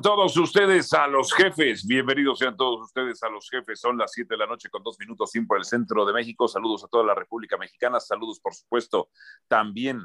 todos ustedes a los jefes. Bienvenidos sean todos ustedes a los jefes. Son las 7 de la noche con dos minutos tiempo el centro de México. Saludos a toda la República Mexicana. Saludos, por supuesto, también,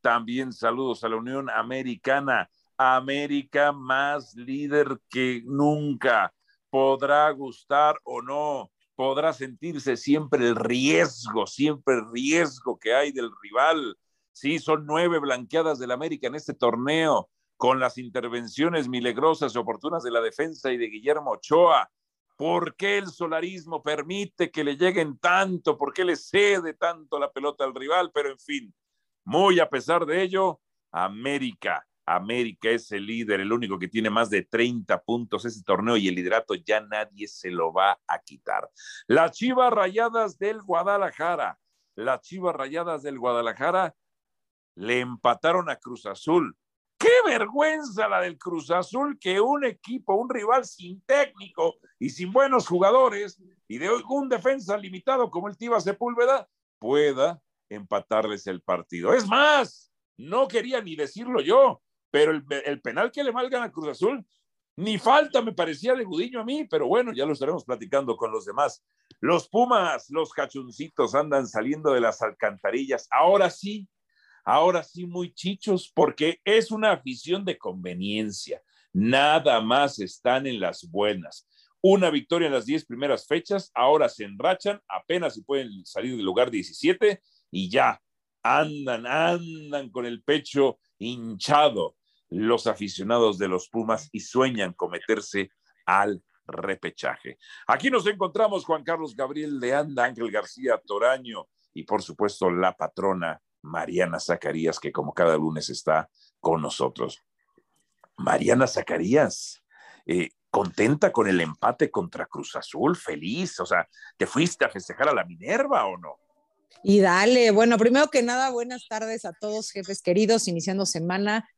también saludos a la Unión Americana. América más líder que nunca. Podrá gustar o no, podrá sentirse siempre el riesgo, siempre el riesgo que hay del rival. Sí, son nueve blanqueadas del América en este torneo con las intervenciones milagrosas y oportunas de la defensa y de Guillermo Ochoa. ¿Por qué el solarismo permite que le lleguen tanto? ¿Por qué le cede tanto la pelota al rival? Pero en fin, muy a pesar de ello, América, América es el líder, el único que tiene más de 30 puntos ese torneo y el liderato ya nadie se lo va a quitar. Las Chivas Rayadas del Guadalajara, las Chivas Rayadas del Guadalajara le empataron a Cruz Azul Qué vergüenza la del Cruz Azul que un equipo, un rival sin técnico y sin buenos jugadores y de un defensa limitado como el Tiva Sepúlveda pueda empatarles el partido. Es más, no quería ni decirlo yo, pero el, penal que le malgan a Cruz Azul, ni falta me parecía de Gudiño a mí, pero bueno, ya lo estaremos platicando con los demás. Los Pumas, los cachuncitos andan saliendo de las alcantarillas. Ahora sí, ahora sí muy chichos, porque es una afición de conveniencia. Nada más están en las buenas. Una victoria en las 10 primeras fechas, ahora se enrachan, apenas si pueden salir del lugar 17 y ya andan, andan con el pecho hinchado los aficionados de los Pumas y sueñan cometerse al repechaje. Aquí nos encontramos Juan Carlos Gabriel Leanda, Ángel García Toraño y por supuesto la patrona Mariana Zacarías, que como cada lunes está con nosotros. Mariana Zacarías, eh, contenta con el empate contra Cruz Azul, feliz, o sea, ¿te fuiste a festejar a la Minerva o no? Y dale, bueno, primero que nada, buenas tardes a todos, jefes queridos, iniciando semana,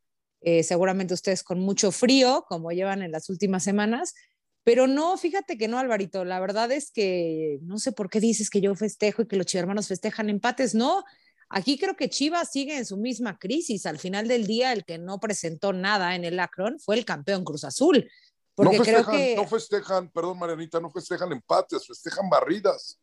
eh, seguramente ustedes con mucho frío, como llevan en las últimas semanas, pero no, fíjate que no, Alvarito, la verdad es que no sé por qué dices que yo festejo y que los hermanos festejan empates, no, Aquí creo que Chivas sigue en su misma crisis. Al final del día, el que no presentó nada en el Akron fue el campeón Cruz Azul. Porque no festejan, creo que... no festejan, perdón Marianita, no festejan empates, festejan barridas.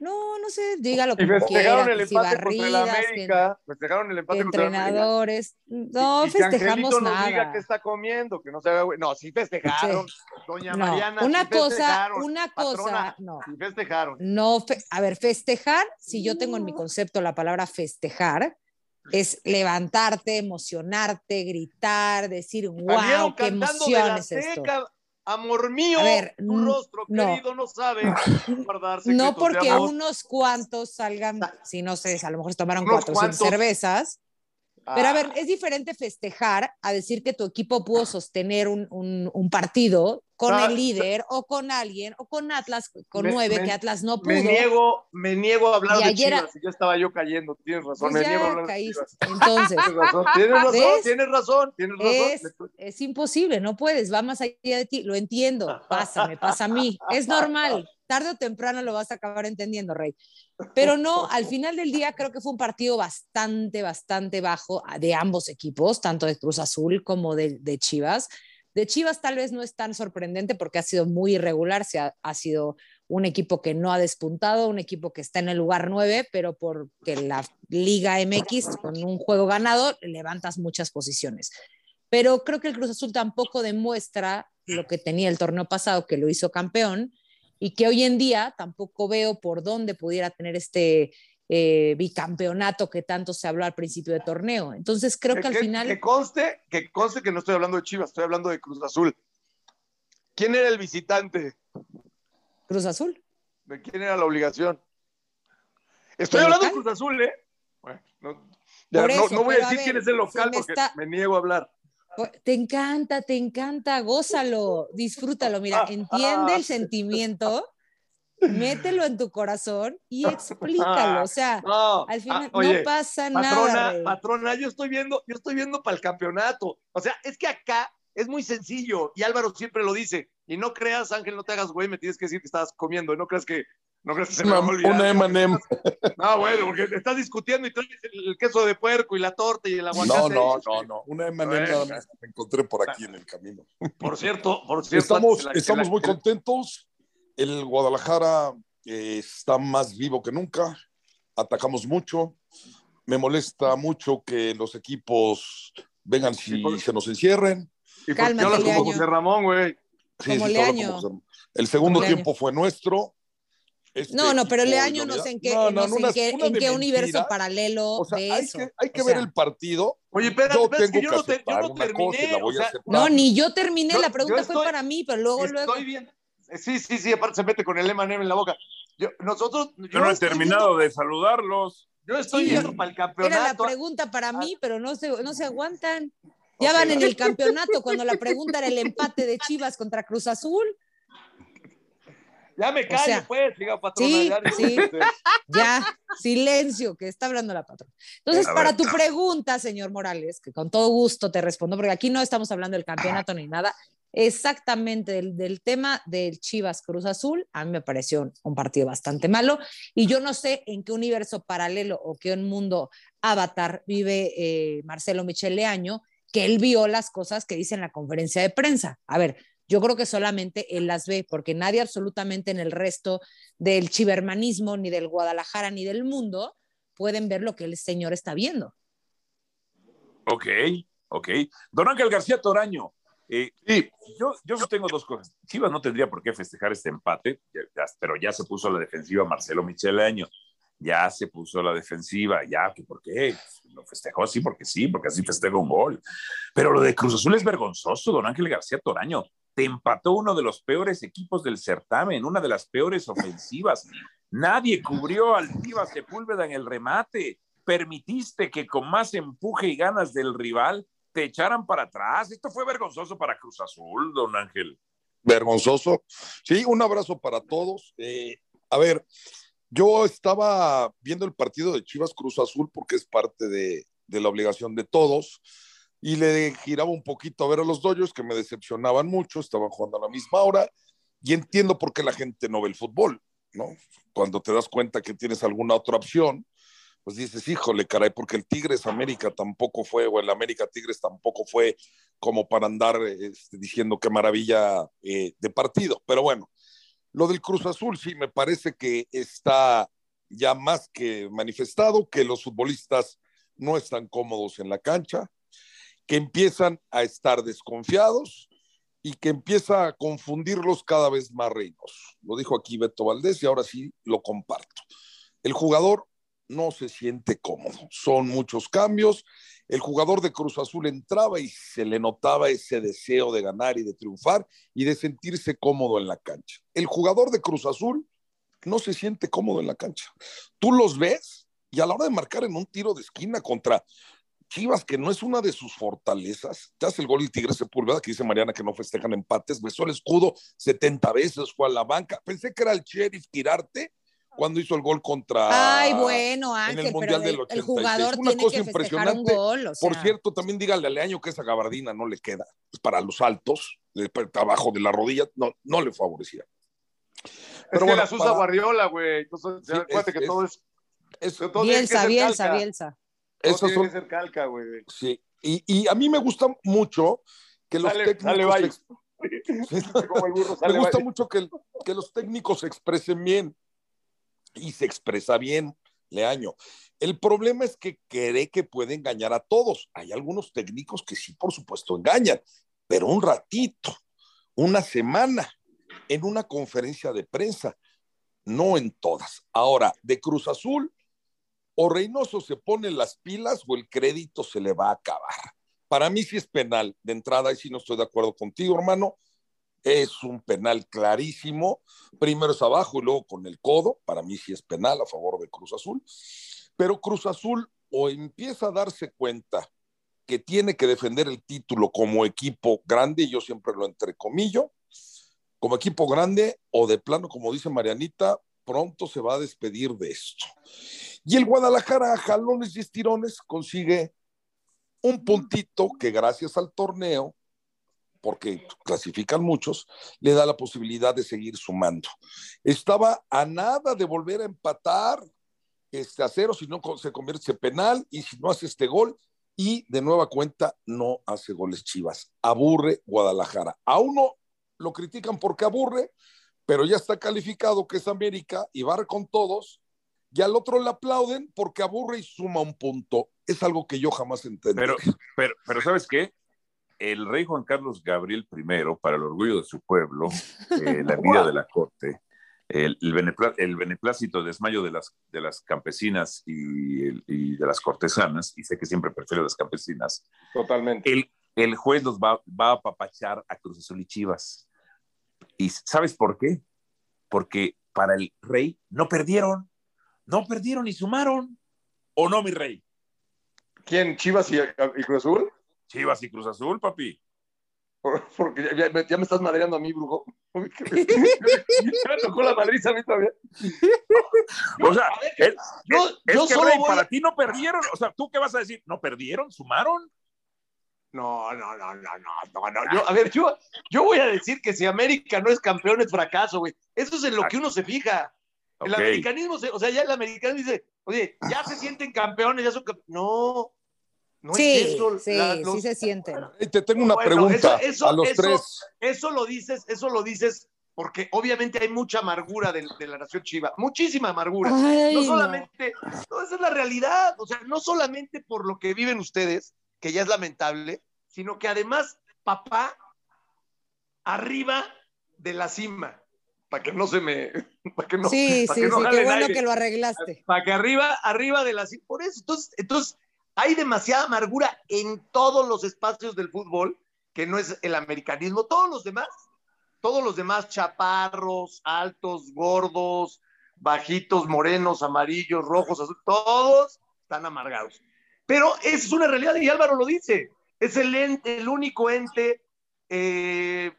No, no sé, dígalo como festejaron quiera. el empate contra el América, festejaron el empate contra entrenadores, no y, festejamos que nada. Nos diga que está comiendo, que no se haga, no, sí festejaron, Sí. doña No, Mariana. una sí cosa, festejaron, una patrona, cosa, no. Sí festejaron. No, fe- a ver, festejar, si yo tengo en mi concepto la palabra festejar, es levantarte, emocionarte, gritar, decir, wow, qué emoción es esto. seca, amor mío, ver, tu rostro no. querido no sabe guardar No secretos de porque amor. unos cuantos salgan, si no sé, a lo mejor se tomaron Unos 400 cuantos. cervezas, pero a ver, Ah, es diferente festejar a decir que tu equipo pudo sostener un, un- un partido con el líder o con alguien o con Atlas, con Me- nueve, me- que Atlas no pudo. me niego, me niego a hablar Y de ayer a- Chivas, y ya estaba yo cayendo, tienes razón, Pues me niego a hablar de caíste. Chivas. Entonces, Tienes razón, tienes razón, ¿Ves? tienes razón, tienes razón. es, es imposible, no puedes, va más allá de ti, lo entiendo, pasa, me pasa a mí, es normal, tarde o temprano lo vas a acabar entendiendo, Rey. Pero no, al final del día creo que fue un partido bastante, bastante bajo de ambos equipos, tanto de Cruz Azul como de, de Chivas. De Chivas tal vez no es tan sorprendente porque ha sido muy irregular, se ha, ha sido un equipo que no ha despuntado, un equipo que está en el lugar 9, pero porque la Liga MX con un juego ganado levantas muchas posiciones. Pero creo que el Cruz Azul tampoco demuestra lo que tenía el torneo pasado, que lo hizo campeón, y que hoy en día tampoco veo por dónde pudiera tener este eh, bicampeonato que tanto se habló al principio de torneo. Entonces creo que, al final... Que conste, que conste que no estoy hablando de Chivas, estoy hablando de Cruz Azul. ¿Quién era el visitante? Cruz Azul. ¿De quién era la obligación? Estoy ¿El hablando de? Cruz Azul, ¿eh? Bueno, no, ya, no- voy a decir ver, quién es el local porque está- me niego a hablar. Te encanta, te encanta, gózalo, disfrútalo. Mira, entiende el sentimiento, mételo en tu corazón y explícalo. O sea, No, al final ah, oye, no pasa patrona, nada. Rey. patrona, yo estoy viendo, yo estoy viendo para el campeonato. O sea, es que acá es muy sencillo y Álvaro siempre lo dice. Y no creas, Ángel, no te hagas güey, me tienes que decir que estabas comiendo. No creas que No crees que se Una, me va a olvidar. una M&M. No, bueno, porque estás discutiendo y traes el queso de puerco y la torta y el No, aguacate. no, no, no. Una M&M nada más que me encontré por aquí en el camino. Por cierto, por cierto. Estamos, la- estamos la- muy contentos. El Guadalajara eh, está más vivo que nunca. Atacamos mucho. Me molesta mucho que los equipos vengan si Sí, por- se nos encierren. Y porque hablas como. José Ramón, güey. Sí, Como sí, como José- El segundo Como tiempo fue nuestro. Este No, no, pero Leaño no sé unidad- en qué, No, no no, sé en qué, en universo paralelo O sea, de hay eso. que, hay que O ver el partido. Oye, Yo espérate, es tengo que yo que no, te- yo no terminé. o sea. No, ni yo terminé, Yo- la pregunta fue para mí, pero luego, estoy luego. bien. Sí, sí, sí, aparte se mete con el M&M en la boca. Yo, nosotros, yo, no he terminado viendo- de saludarlos. yo estoy Sí, viendo para el Era campeonato. la pregunta para mí, pero no se, no se aguantan. Ya van en el campeonato cuando la pregunta era el empate de Chivas contra Cruz Azul. Ya me callo, sea, pues, diga patrona. sí, ya, sí. Ya, silencio, que está hablando la patrona. Entonces, A para ver. tu pregunta, señor Morales, que con todo gusto te respondo, porque aquí no estamos hablando del campeonato ni nada, exactamente del, del tema del Chivas Cruz Azul, a mí me pareció un, un partido bastante malo, y yo no sé en qué universo paralelo o qué mundo avatar vive eh, Marcelo Michel Leaño, que él vio las cosas que dice en la conferencia de prensa. A ver, yo creo que solamente él las ve, porque nadie absolutamente en el resto del chivermanismo, ni del Guadalajara, ni del mundo, pueden ver lo que el señor está viendo. Ok, ok. Don Ángel García Toraño, eh, Sí, yo, yo tengo dos cosas. Chivas no tendría por qué festejar este empate, pero ya se puso a la defensiva Marcelo Micheleño. Ya se puso la defensiva, ya, ¿por qué? Lo festejó así porque sí, porque así festeja un gol. Pero lo de Cruz Azul es vergonzoso, don Ángel García Toraño. Te empató uno de los peores equipos del certamen, una de las peores ofensivas. Nadie cubrió al Chivas Sepúlveda en el remate. Permitiste que con más empuje y ganas del rival te echaran para atrás. Esto fue vergonzoso para Cruz Azul, don Ángel. vergonzoso. Sí, un abrazo para todos. Eh, a ver, yo estaba viendo el partido de Chivas Cruz Azul porque es parte de, de la obligación de todos y le giraba un poquito a ver a los Dodgers que me decepcionaban mucho, estaban jugando a la misma hora y entiendo por qué la gente no ve el fútbol, ¿no? Cuando te das cuenta que tienes alguna otra opción, pues dices, híjole, caray, porque el Tigres América tampoco fue, o el América Tigres tampoco fue como para andar este, diciendo qué maravilla eh, de partido. Pero bueno, lo del Cruz Azul sí me parece que está ya más que manifestado, que los futbolistas no están cómodos en la cancha, que empiezan a estar desconfiados y que empieza a confundirlos cada vez más Reynoso. Lo dijo aquí Beto Valdés y ahora sí lo comparto. El jugador no se siente cómodo. Son muchos cambios. El jugador de Cruz Azul entraba y se le notaba ese deseo de ganar y de triunfar y de sentirse cómodo en la cancha. El jugador de Cruz Azul no se siente cómodo en la cancha. Tú los ves y a la hora de marcar en un tiro de esquina contra Chivas, que no es una de sus fortalezas, te hace el gol el Tigre Sepúlveda, que dice Mariana que no festejan empates, besó el escudo 70 veces, fue a la banca. Pensé que era el Sheriff Quirarte cuando hizo el gol contra. Ay, bueno, Ah, en el Ángel, Mundial pero del el, el 86. jugador Una tiene cosa que un impresionante. gol. O sea, Por cierto, también dígale a Leaño que esa gabardina no le queda pues, para los altos, abajo de la rodilla, no, no le favorecía. Es Pero que bueno, las usa para- Guardiola, güey. Entonces, Sí, acuérdate es- que es- todo es. Eso, todo tiene que Bielsa, ser Bielsa, calca. Bielsa. Esos tiene son, que ser calca, güey. sí. Y, y a mí me gusta mucho que los técnicos. Valle. ex- Como el burro me gusta vaya. mucho que, que los técnicos se expresen bien. Y se expresa bien, Leaño. El problema es que cree que puede engañar a todos. Hay algunos técnicos que sí, por supuesto, engañan, pero un ratito, una semana, en una conferencia de prensa, no en todas. Ahora, de Cruz Azul, o Reynoso se pone las pilas o el crédito se le va a acabar. Para mí sí es penal. De entrada, y sí no estoy de acuerdo contigo, hermano. Es un penal clarísimo. Primero es abajo y luego con el codo. Para mí sí es penal a favor de Cruz Azul. Pero Cruz Azul o empieza a darse cuenta que tiene que defender el título como equipo grande, yo siempre lo entrecomillo, como equipo grande, o de plano, como dice Marianita, pronto se va a despedir de esto. Y el Guadalajara, a jalones y estirones, consigue un puntito que gracias al torneo porque clasifican muchos, le da la posibilidad de seguir sumando. Estaba a nada de volver a empatar este, a cero, si no se convierte en penal y si no hace este gol, y de nueva cuenta no hace goles Chivas. Aburre Guadalajara. A uno lo critican porque aburre, pero ya está calificado que es América y va con todos, y al otro le aplauden porque aburre y suma un punto. Es algo que yo jamás entendí. Pero, pero, pero ¿sabes qué? El rey Juan Carlos Gabriel I, para el orgullo de su pueblo, eh, la vida de la corte, el, el, beneplácito desmayo de las, de las campesinas y, de las cortesanas, y sé que siempre prefiero las campesinas. Totalmente. El, el juez los va, va a apapachar a Cruz Azul y Chivas. ¿Y sabes por qué? Porque para el rey no perdieron, no perdieron y sumaron. ¿O no, mi rey? ¿Quién? ¿Chivas y, y Cruz Azul? Chivas y Cruz Azul, papi. Porque ya, me estás madreando a mí, brujo. ya me tocó la madriza a mí también. o sea, yo, es que, solo para ti no perdieron. O sea, ¿tú qué vas a decir? ¿No perdieron? ¿Sumaron? No, no, no, no, no, no. Yo, a ver, yo, yo voy a decir que si América no es campeón es fracaso, güey. Eso es en lo que uno se fija. El americanismo, o sea, ya el americano dice, oye, ya se sienten campeones, ya son campeones. No, no sí, es eso. Sí, sí se sienten. Te tengo una pregunta a los tres. Eso lo dices, eso lo dices porque obviamente hay mucha amargura de, la nación chiva, muchísima amargura. no solamente, no. esa es la realidad, o sea, no solamente por lo que viven ustedes, que ya es lamentable, sino que además papá arriba de la cima, para que no se me, para que no, sí, sí, sí, qué bueno que lo arreglaste. Para que arriba, arriba de la cima, por eso, entonces, entonces hay demasiada amargura en todos los espacios del fútbol, que no es el americanismo, todos los demás, todos los demás chaparros, altos, gordos, bajitos, morenos, amarillos, rojos, azules, todos están amargados. Pero esa es una realidad y Álvaro lo dice, es el ente, el único ente eh,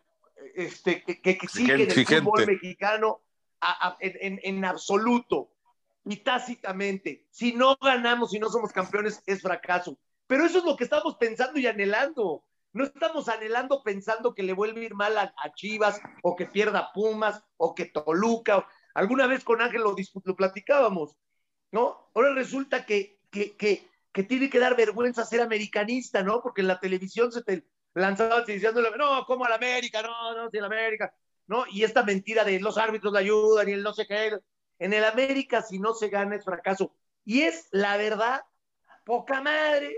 este, que, que, sigue en el fútbol mexicano en, en absoluto y tácitamente. Si no ganamos, y no somos campeones, es fracaso. Pero eso es lo que estamos pensando y anhelando. No estamos anhelando pensando que le vuelve a ir mal a, Chivas o que pierda Pumas o que Toluca. Alguna vez con Ángel lo, lo platicábamos, ¿no? Ahora resulta que, que, que, que, tiene que dar vergüenza ser americanista, ¿no? Porque en la televisión se te lanzaba diciendo, no, como al América, no, no, si América, ¿no? Y esta mentira de los árbitros le ayudan y el no sé qué. En el América, si no se gana, es fracaso. Y es la verdad, poca madre,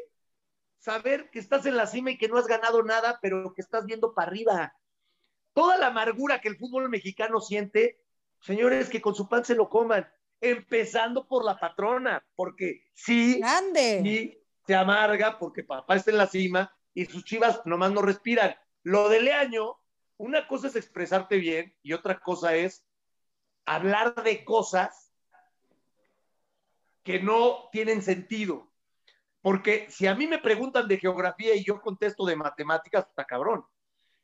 saber que estás en la cima y que no has ganado nada, pero que estás viendo para arriba. Toda la amargura que el fútbol mexicano siente, señores, que con su pan se lo coman, empezando por la patrona, porque sí, Grande. se amarga porque papá está en la cima y sus chivas nomás no respiran. Lo de Leaño, una cosa es expresarte bien y otra cosa es hablar de cosas que no tienen sentido. Porque si a mí me preguntan de geografía y yo contesto de matemáticas, está cabrón.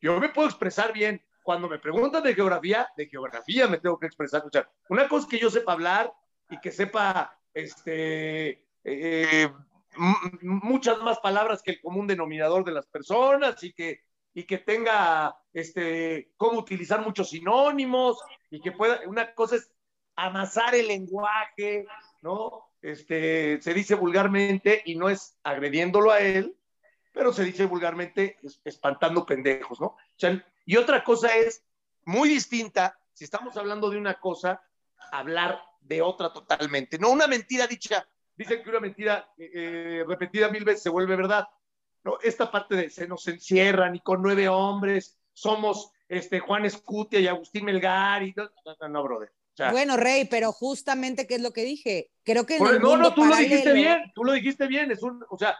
Yo me puedo expresar bien. Cuando me preguntan de geografía, de geografía me tengo que expresar. O una cosa es que yo sepa hablar y que sepa este, eh, muchas más palabras que el común denominador de las personas y que y que tenga este, cómo utilizar muchos sinónimos y que pueda, una cosa es amasar el lenguaje, ¿no? Este, se dice vulgarmente y no es agrediéndolo a él, pero se dice vulgarmente espantando pendejos, ¿no? y otra cosa es muy distinta, si estamos hablando de una cosa, hablar de otra totalmente, no una mentira dicha, dicen que una mentira eh, eh, repetida mil veces se vuelve verdad, ¿no? Esta parte de se nos encierran y con nueve hombres somos este, Juan Escutia y Agustín Melgar y no, no, brother. bueno, Rey, pero justamente, ¿qué es lo que dije? Creo que No, no, tú lo dijiste bien, tú lo dijiste bien, es un, o sea,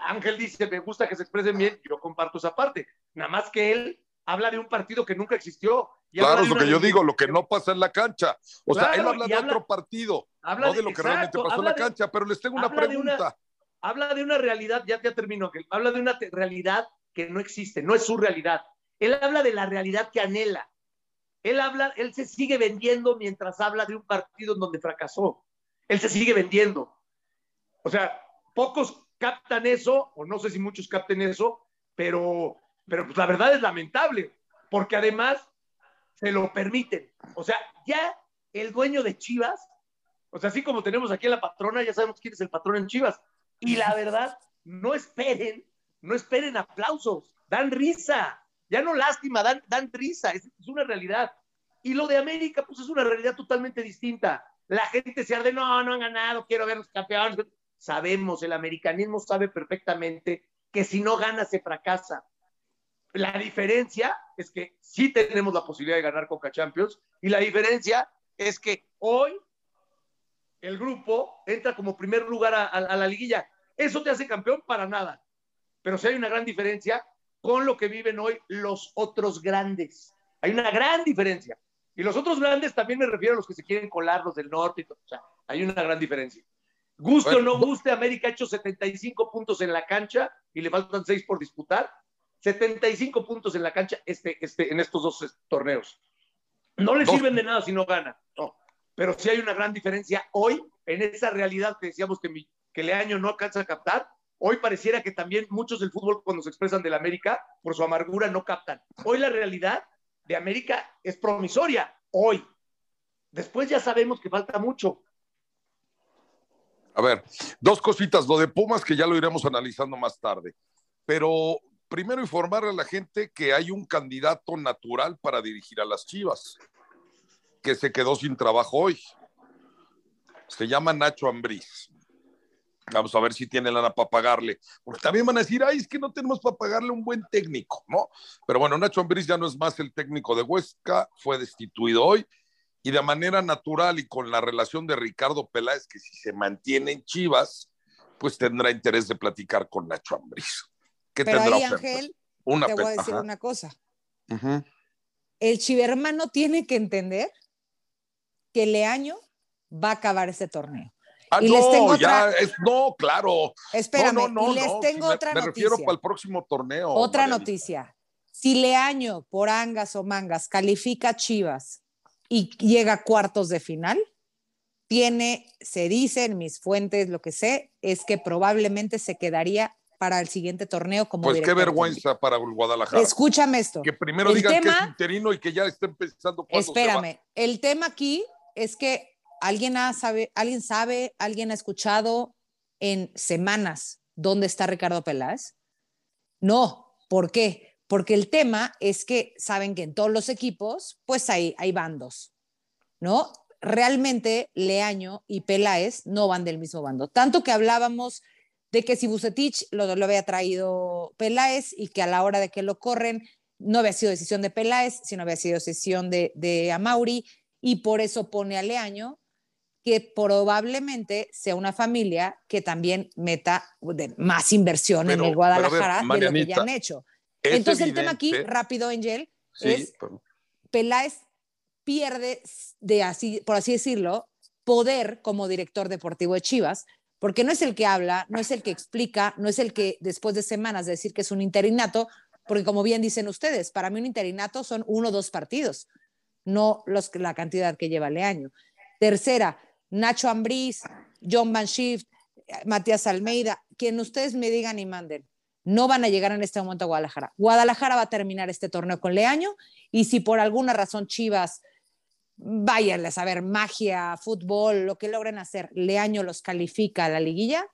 Ángel dice, me gusta que se expresen bien, yo comparto esa parte, nada más que él habla de un partido que nunca existió. claro, es lo que yo digo, lo que no pasa en la cancha. O sea, él habla de otro partido, no de, lo que realmente pasó en la cancha, pero les tengo una pregunta habla de una realidad, ya, ya termino, habla de una realidad que no existe, no es su realidad. Él habla de la realidad que anhela. Él habla, él se sigue vendiendo mientras habla de un partido en donde fracasó. Él se sigue vendiendo. O sea, pocos captan eso, o no sé si muchos capten eso, pero pero pues la verdad es lamentable, porque además se lo permiten. O sea, ya el dueño de Chivas, o sea, así como tenemos aquí a la patrona, ya sabemos quién es el patrón en Chivas. Y la verdad, no esperen, no esperen aplausos, dan risa, ya no lástima, dan, dan risa, es, una realidad. Y lo de América, pues es una realidad totalmente distinta. La gente se arde, no, no han ganado, quiero ver los campeones. Sabemos, el americanismo sabe perfectamente que si no gana se fracasa. La diferencia es que sí tenemos la posibilidad de ganar Coca Champions y la diferencia es que hoy el grupo entra como primer lugar a la liguilla. ¿Eso te hace campeón? Para nada. Pero sí hay una gran diferencia con lo que viven hoy los otros grandes. Hay una gran diferencia. Y los otros grandes también me refiero a los que se quieren colar, los del norte y todo. O sea, hay una gran diferencia. Guste bueno, o no guste, América ha hecho 75 puntos en la cancha y le faltan 6 por disputar. 75 puntos en la cancha este, este, en estos dos torneos. No le sirven de nada si no gana. No. Pero sí hay una gran diferencia hoy en esa realidad que decíamos que, mi, que Leaño no alcanza a captar. Hoy pareciera que también muchos del fútbol cuando se expresan del América por su amargura no captan. Hoy la realidad de América es promisoria. Hoy. Después ya sabemos que falta mucho. A ver, dos cositas. Lo de Pumas que ya lo iremos analizando más tarde. Pero primero informar a la gente que hay un candidato natural para dirigir a las Chivas, que se quedó sin trabajo hoy. Se llama Nacho Ambriz. Vamos a ver si tiene lana para pagarle. Porque también van a decir, ay, es que no tenemos para pagarle un buen técnico, ¿no? Pero bueno, Nacho Ambriz ya no es más el técnico de Huesca, fue destituido hoy y de manera natural y con la relación de Ricardo Peláez, que si se mantiene en Chivas, pues tendrá interés de platicar con Nacho Ambriz. ¿Qué Pero tendrá ahí, Ángel, una te voy a decir Ajá. una cosa. Uh -huh. El chivermano tiene que entender que Leaño va a acabar ese torneo. Ah, y no, les tengo otra... ya es, no, claro. Espérame, no, no, no, y les tengo me, otra me noticia. refiero para el próximo torneo. Otra noticia. Si Leaño, por angas o mangas, califica a Chivas y llega a cuartos de final, tiene, se dice en mis fuentes, lo que sé, es que probablemente se quedaría para el siguiente torneo como Pues qué vergüenza para el Guadalajara. Escúchame esto. Que primero el digan tema, que es interino y que ya estén pensando cuándo Espérame, el tema aquí es que alguien, ha, sabe, alguien sabe, alguien ha escuchado en semanas dónde está Ricardo Peláez. No, ¿por qué? Porque el tema es que saben que en todos los equipos, pues hay, hay bandos, ¿no? Realmente Leaño y Peláez no van del mismo bando. Tanto que hablábamos de que si Bucetich lo, lo, había traído Peláez y que a la hora de que lo corren no había sido decisión de Peláez, sino había sido decisión de, de Amauri y por eso pone a Leaño que probablemente sea una familia que también meta más inversión pero, en el Guadalajara ver, de lo que ya han hecho. Entonces evidente. el tema aquí, rápido, Angel, sí, es pero... Peláez pierde, de así, por así decirlo, poder como director deportivo de Chivas, porque no es el que habla, no es el que explica, no es el que después de semanas de decir que es un interinato, porque como bien dicen ustedes, para mí un interinato son uno o dos partidos, no los, la cantidad que lleva el año. Tercera, Nacho Ambriz, John Van Schiff, Matías Almeida, quien ustedes me digan y manden, no van a llegar en este momento a Guadalajara. Guadalajara va a terminar este torneo con Leaño y si por alguna razón Chivas, váyanle a saber, magia, fútbol, lo que logren hacer, Leaño los califica a la liguilla,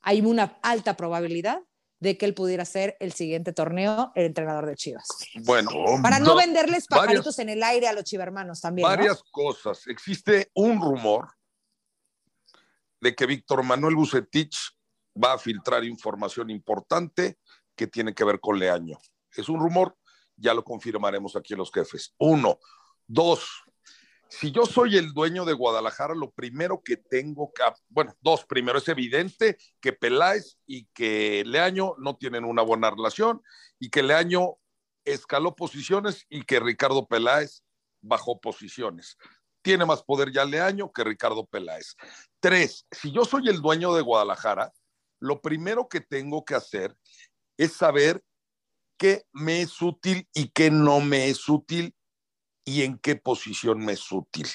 hay una alta probabilidad de que él pudiera ser el siguiente torneo el entrenador de Chivas. Bueno, para no, no venderles pajaritos varias, en el aire a los chivermanos también. Varias ¿no? cosas. Existe un rumor de que Víctor Manuel Bucetich va a filtrar información importante que tiene que ver con Leaño. Es un rumor, ya lo confirmaremos aquí en los jefes. Uno. Dos. Si yo soy el dueño de Guadalajara, lo primero que tengo que, bueno, dos, primero es evidente que Peláez y que Leaño no tienen una buena relación y que Leaño escaló posiciones y que Ricardo Peláez bajó posiciones tiene más poder ya Leaño que Ricardo Peláez. Tres, si yo soy el dueño de Guadalajara, lo primero que tengo que hacer es saber qué me es útil y qué no me es útil y en qué posición me es útil.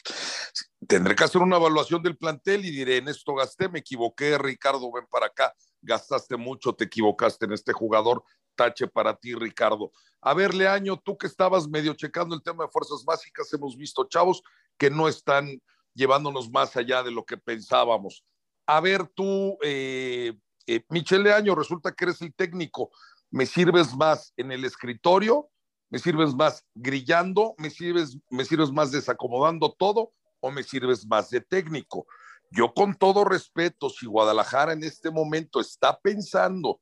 Tendré que hacer una evaluación del plantel y diré, en esto gasté, me equivoqué, Ricardo, ven para acá, gastaste mucho, te equivocaste en este jugador, tache para ti, Ricardo. A ver, Leaño, tú que estabas medio checando el tema de fuerzas básicas, hemos visto chavos que no están llevándonos más allá de lo que pensábamos. A ver, tú, eh, eh, Michelle Leaño, resulta que eres el técnico. ¿Me sirves más en el escritorio? ¿Me sirves más grillando? ¿Me sirves, me sirves más desacomodando todo? ¿O me sirves más de técnico? Yo con todo respeto, si Guadalajara en este momento está pensando,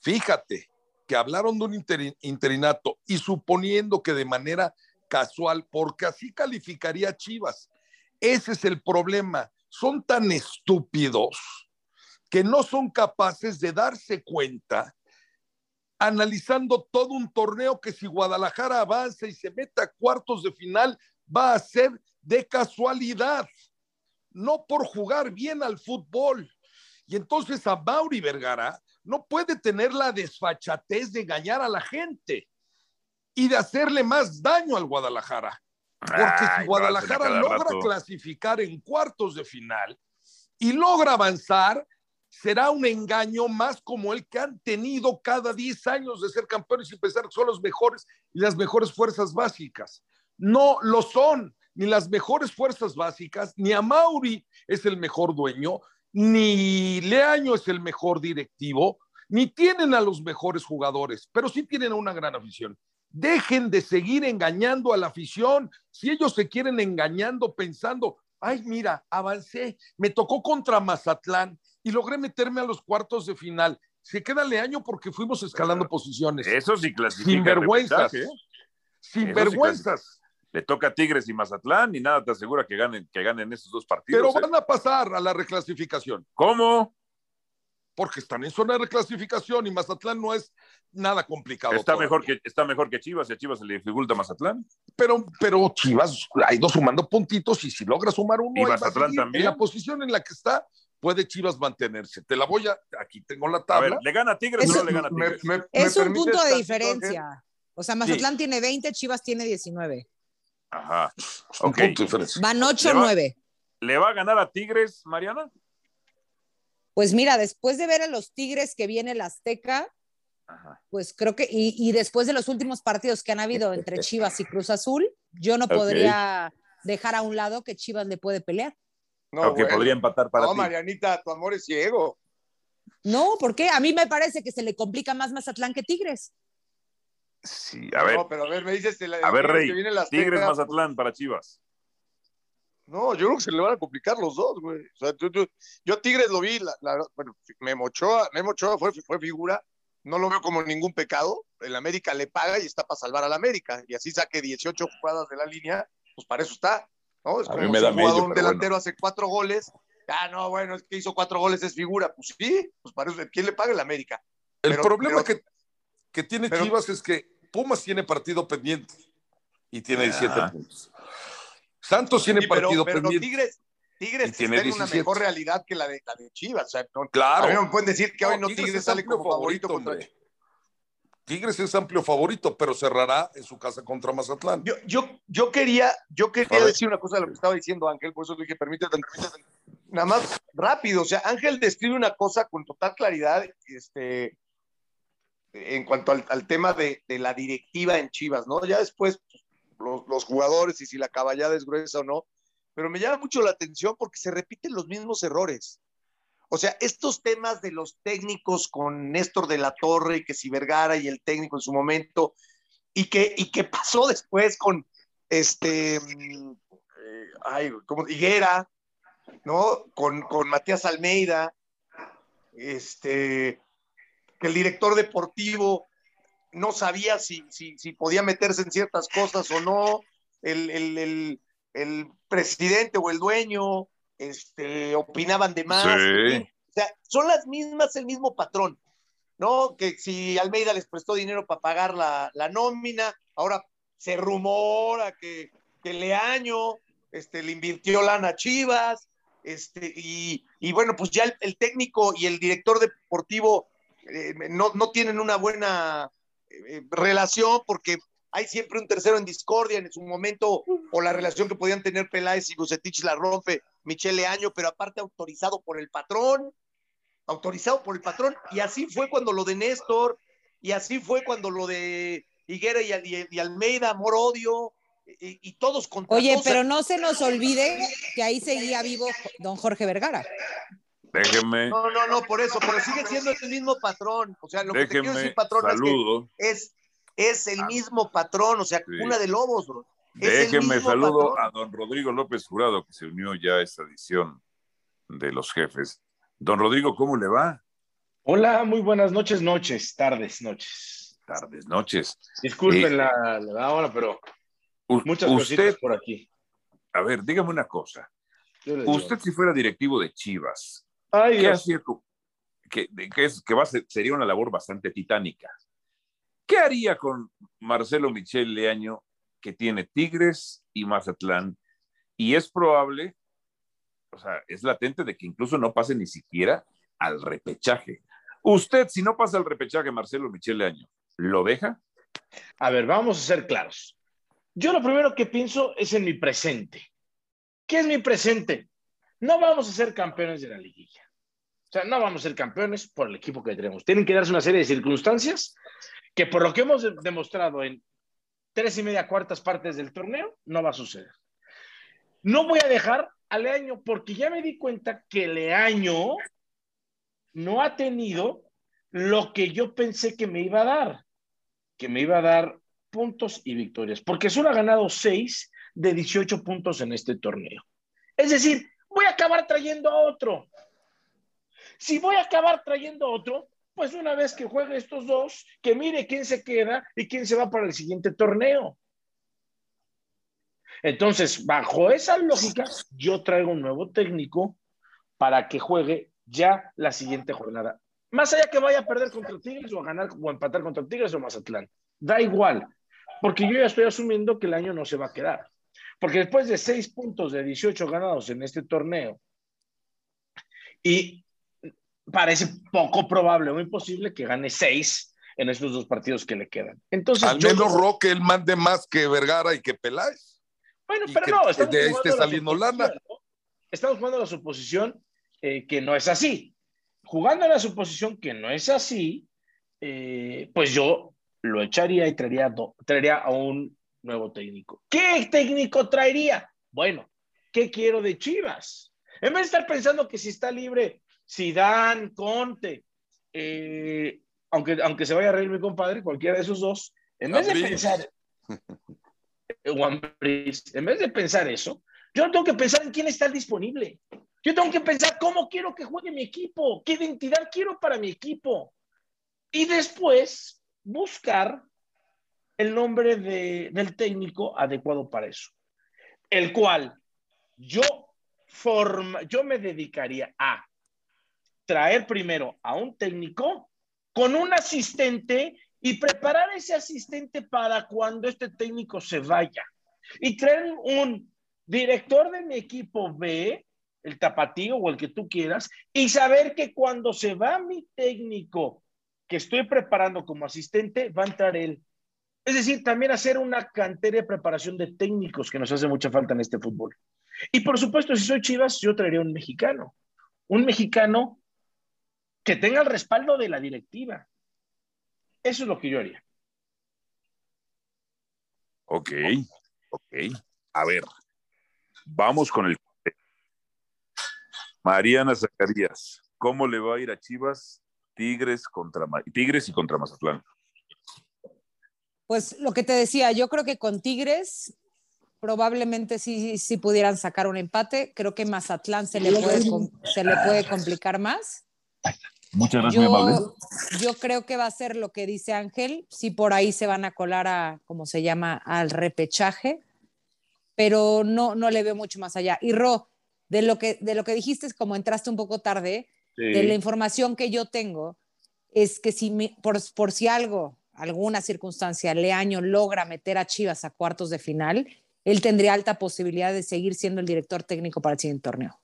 fíjate, que hablaron de un interinato y suponiendo que de manera casual, porque así calificaría Chivas. Ese es el problema. Son tan estúpidos que no son capaces de darse cuenta, analizando todo un torneo que si Guadalajara avanza y se mete a cuartos de final, va a ser de casualidad, no por jugar bien al fútbol. Y entonces a Mauri Vergara no puede tener la desfachatez de engañar a la gente y de hacerle más daño al Guadalajara. Porque si Guadalajara logra clasificar en cuartos de final y logra avanzar, será un engaño más como el que han tenido cada 10 años de ser campeones y pensar que son los mejores y las mejores fuerzas básicas. No lo son, ni las mejores fuerzas básicas, ni a Mauri es el mejor dueño, ni Leaño es el mejor directivo, ni tienen a los mejores jugadores, pero sí tienen una gran afición. Dejen de seguir engañando a la afición. Si ellos se quieren engañando pensando, ay, mira, avancé, me tocó contra Mazatlán y logré meterme a los cuartos de final. Se queda Leaño porque fuimos escalando posiciones. Eso sí clasifica. Sin vergüenzas. Sin vergüenzas le toca a Tigres y Mazatlán y nada te asegura que ganen, que ganen esos dos partidos. Pero ¿eh? van a pasar a la reclasificación. ¿Cómo? Porque están en zona de reclasificación y Mazatlán no es nada complicado. Está, mejor que, está mejor que Chivas y a Chivas se le dificulta Mazatlán. Pero, pero Chivas ha ido sumando puntitos y si logra sumar uno, y Mazatlán también. En la posición en la que está, puede Chivas mantenerse. Te la voy a, aquí tengo la tabla. A ver, ¿le gana a Tigres o no le gana a Tigres? es un punto de diferencia. O sea, Mazatlán tiene 20, Chivas tiene 19. Ajá. Van 8 o 9. ¿Le va a ganar a Tigres, Mariana? Pues mira, después de ver a los Tigres que viene el Azteca, pues creo que, y, después de los últimos partidos que han habido entre Chivas y Cruz Azul, yo no podría dejar a un lado que Chivas le puede pelear. No, que podría empatar para no, Marianita, tu amor es ciego. No, ¿por qué? A mí me parece que se le complica más Mazatlán que Tigres. Sí, a ver. No, pero a ver, me dices. a ver, Rey. Tigres Mazatlán para Chivas. No, yo creo que se le van a complicar los dos, güey. O sea, yo, Tigres lo vi, la, bueno, Memo Ochoa, Memo Ochoa fue, fue figura, no lo veo como ningún pecado. El América le paga y está para salvar al América. Y así saque 18 jugadas de la línea, pues para eso está. ¿no? Es a mí me da un delantero hace cuatro goles. Ah, no, bueno, es que hizo cuatro goles, es figura. Pues sí, pues para eso, ¿quién le paga el América? El problema que, que tiene Chivas es que Pumas tiene partido pendiente y tiene 17 ah. puntos. Santos tiene partido pendiente. Tigres, Tigres tiene una mejor realidad que la de, la de Chivas. claro. A mí no me pueden decir que hoy no Tigres, sale como favorito, contra Tigres es amplio favorito, pero cerrará en su casa contra Mazatlán. Yo, yo, yo quería, yo quería decir una cosa de lo que estaba diciendo Ángel, por eso le dije, permítete, permítete. Nada más rápido, o sea, Ángel describe una cosa con total claridad, este, en cuanto al, tema de, la directiva en Chivas, ¿no? Ya después los, jugadores y si la caballada es gruesa o no, pero me llama mucho la atención porque se repiten los mismos errores. O sea, estos temas de los técnicos con Néstor de la Torre, que si Vergara y el técnico en su momento, y que, y pasó después con este, eh, ay, como Higuera, ¿no? Con, con Matías Almeida, este, que el director deportivo no sabía si, si, si podía meterse en ciertas cosas o no, el, el, el, presidente o el dueño este, opinaban de más. O sea, son las mismas, el mismo patrón, ¿no? Que si Almeida les prestó dinero para pagar la, la nómina, ahora se rumora que, que Leaño este, le invirtió lana a Chivas, este, y, y bueno, pues ya el, el, técnico y el director deportivo eh, no, no, tienen una buena eh, relación porque hay siempre un tercero en discordia en su momento, o la relación que podían tener Peláez y Bucetich la rompe Michele Año, pero aparte autorizado por el patrón, autorizado por el patrón, y así fue cuando lo de Néstor, y así fue cuando lo de Higuera y, Almeida, amor, odio, y, todos contra Oye, pero no se nos olvide que ahí seguía vivo don Jorge Vergara. Déjenme. No, no, no, por eso, pero sigue siendo el mismo patrón. O sea, lo que te quiero decir, patrón, es que es, el mismo patrón, o sea, una de lobos, bro. Déjenme saludo a don Rodrigo López Jurado, que se unió ya a esta edición de los jefes. Don Rodrigo, ¿cómo le va? Hola, muy buenas noches, noches, tardes, noches. Tardes, noches. Disculpen eh, la, la, hora, pero muchas usted, por aquí. A ver, dígame una cosa. Usted si fuera directivo de Chivas, ¿qué hacía? Que, que, es, que va a ser, sería una labor bastante titánica. ¿Qué haría con Marcelo Michel Leaño, que tiene Tigres y Mazatlán? Y es probable o sea, es latente de que incluso no pase ni siquiera al repechaje. Usted, si no pasa al repechaje, Marcelo Michele Año, ¿lo deja? A ver, vamos a ser claros. Yo lo primero que pienso es en mi presente. ¿Qué es mi presente? No vamos a ser campeones de la liguilla. O sea, no vamos a ser campeones por el equipo que tenemos. Tienen que darse una serie de circunstancias que por lo que hemos demostrado en tres y media cuartas partes del torneo, no va a suceder. No voy a dejar a Leaño porque ya me di cuenta que Leaño no ha tenido lo que yo pensé que me iba a dar, que me iba a dar puntos y victorias, porque solo ha ganado 6 de 18 puntos en este torneo. Es decir, voy a acabar trayendo a otro. Si voy a acabar trayendo a otro, pues una vez que juegue estos dos, que mire quién se queda y quién se va para el siguiente torneo. Entonces, bajo esa lógica, yo traigo un nuevo técnico para que juegue ya la siguiente jornada. Más allá que vaya a perder contra Tigres o a ganar o empatar contra Tigres o Mazatlán. Da igual, porque yo ya estoy asumiendo que el año no se va a quedar. Porque después de seis puntos de 18 ganados en este torneo, y parece poco probable o imposible que gane seis en estos dos partidos que le quedan. Entonces, Al menos Roque él mande más que Vergara y que Peláez. Bueno, pero no, estamos de este saliendo lana. Estamos jugando la suposición eh, que no es así. Jugando a la suposición que no es así, eh, pues yo lo echaría y traería, traería a un nuevo técnico. ¿Qué técnico traería? Bueno, ¿qué quiero de Chivas? En vez de estar pensando que si está libre Sidán, Conte, eh, aunque, aunque se vaya a reír mi compadre, cualquiera de esos dos, en vez de pensar, en vez de pensar eso, yo tengo que pensar en quién está disponible. Yo tengo que pensar cómo quiero que juegue mi equipo, qué identidad quiero para mi equipo. Y después buscar el nombre del técnico adecuado para eso. El cual yo, yo me dedicaría a traer primero a un técnico con un asistente y preparar ese asistente para cuando este técnico se vaya. Y traer un director de mi equipo B, el tapatío o el que tú quieras, y saber que cuando se va mi técnico que estoy preparando como asistente, va a entrar él. Es decir, también hacer una cantera de preparación de técnicos que nos hace mucha falta en este fútbol. Y por supuesto, si soy Chivas, yo traería un mexicano. Un mexicano que tenga el respaldo de la directiva, eso es lo que yo haría. Ok, ok. A ver, vamos con el... Mariana Zacarías, ¿cómo le va a ir a Chivas? Tigres contra Tigres y contra Mazatlán. Pues lo que te decía, yo creo que con Tigres probablemente sí, sí pudieran sacar un empate. Creo que Mazatlán se le puede, se le puede complicar más. Muchas gracias, yo, Yo creo que va a ser lo que dice Ángel, si por ahí se van a colar a, como se llama, al repechaje, pero no, no le veo mucho más allá. Y Ro, de lo que, de lo que dijiste, es como entraste un poco tarde, de la información que yo tengo, es que si por, por si algo, alguna circunstancia, Leaño logra meter a Chivas a cuartos de final, él tendría alta posibilidad de seguir siendo el director técnico para el siguiente torneo.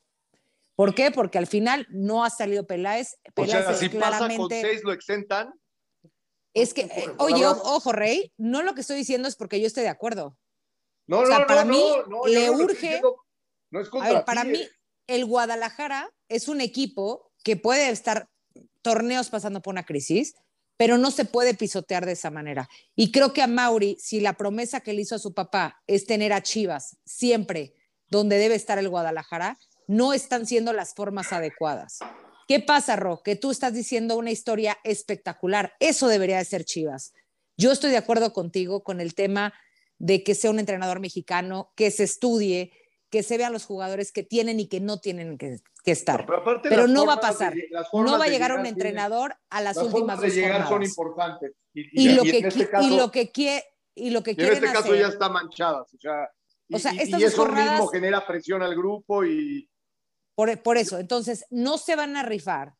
¿Por qué? Porque al final no ha salido Peláez. Peláez o sea, si claramente... pasa con seis, ¿lo exentan? Es que, eh, oye, ojo, Rey, no lo que estoy diciendo es porque yo esté de acuerdo. No, o sea, no, para no, mí no, le urge. no es a ver, para mí, el Guadalajara es un equipo que puede estar torneos pasando por una crisis, pero no se puede pisotear de esa manera. Y creo que a Mauri, si la promesa que le hizo a su papá es tener a Chivas siempre donde debe estar el Guadalajara, no están siendo las formas adecuadas. ¿Qué pasa, Ro? Que tú estás diciendo una historia espectacular. Eso debería de ser Chivas. Yo estoy de acuerdo contigo con el tema de que sea un entrenador mexicano, que se estudie, que se vean los jugadores que tienen y que no tienen que, estar. pero, no va a pasar. no va a llegar un entrenador a las, últimas dos llegar son importantes. Y, lo, que, este y lo que quiere y lo que en este caso ya está manchada. O sea, o sea y, eso mismo genera presión al grupo y por, por eso, entonces no se van a rifar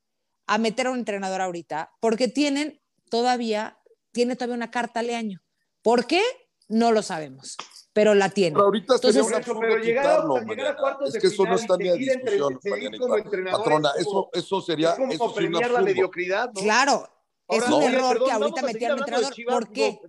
a meter a un entrenador ahorita porque tienen todavía, tiene todavía una carta al año. ¿Por qué? No lo sabemos, pero la tiene. Pero ahorita Entonces, sería una pero llegar, llegar a cuartos es que eso no está ni a discusión, Patrona, eso, eso sería... Es como premiar la mediocridad, ¿no? Claro, es un error que ahorita metieron al entrenador. ¿Por qué?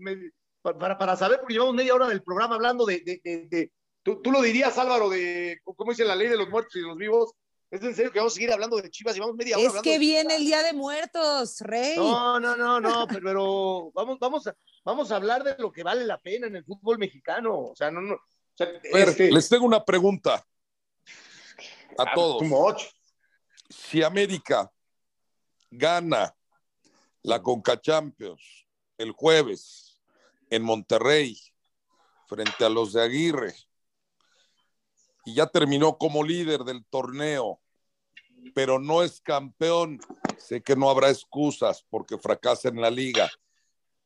Para, para, saber, porque llevamos media hora del programa hablando de, de, de Tú, tú, lo dirías, Álvaro, de, ¿cómo dice la ley de los muertos y los vivos? ¿Es en serio que vamos a seguir hablando de Chivas? Llevamos media hora. Es que viene el Día de Muertos, Rey. No, no, no, no, pero, vamos, vamos, a, vamos a hablar de lo que vale la pena en el fútbol mexicano. O sea, no, no. O sea, este... Les tengo una pregunta a ah, todos. Si América gana la Conca Champions el jueves en Monterrey frente a los de Aguirre y ya terminó como líder del torneo, pero no es campeón, sé que no habrá excusas porque fracasa en la liga,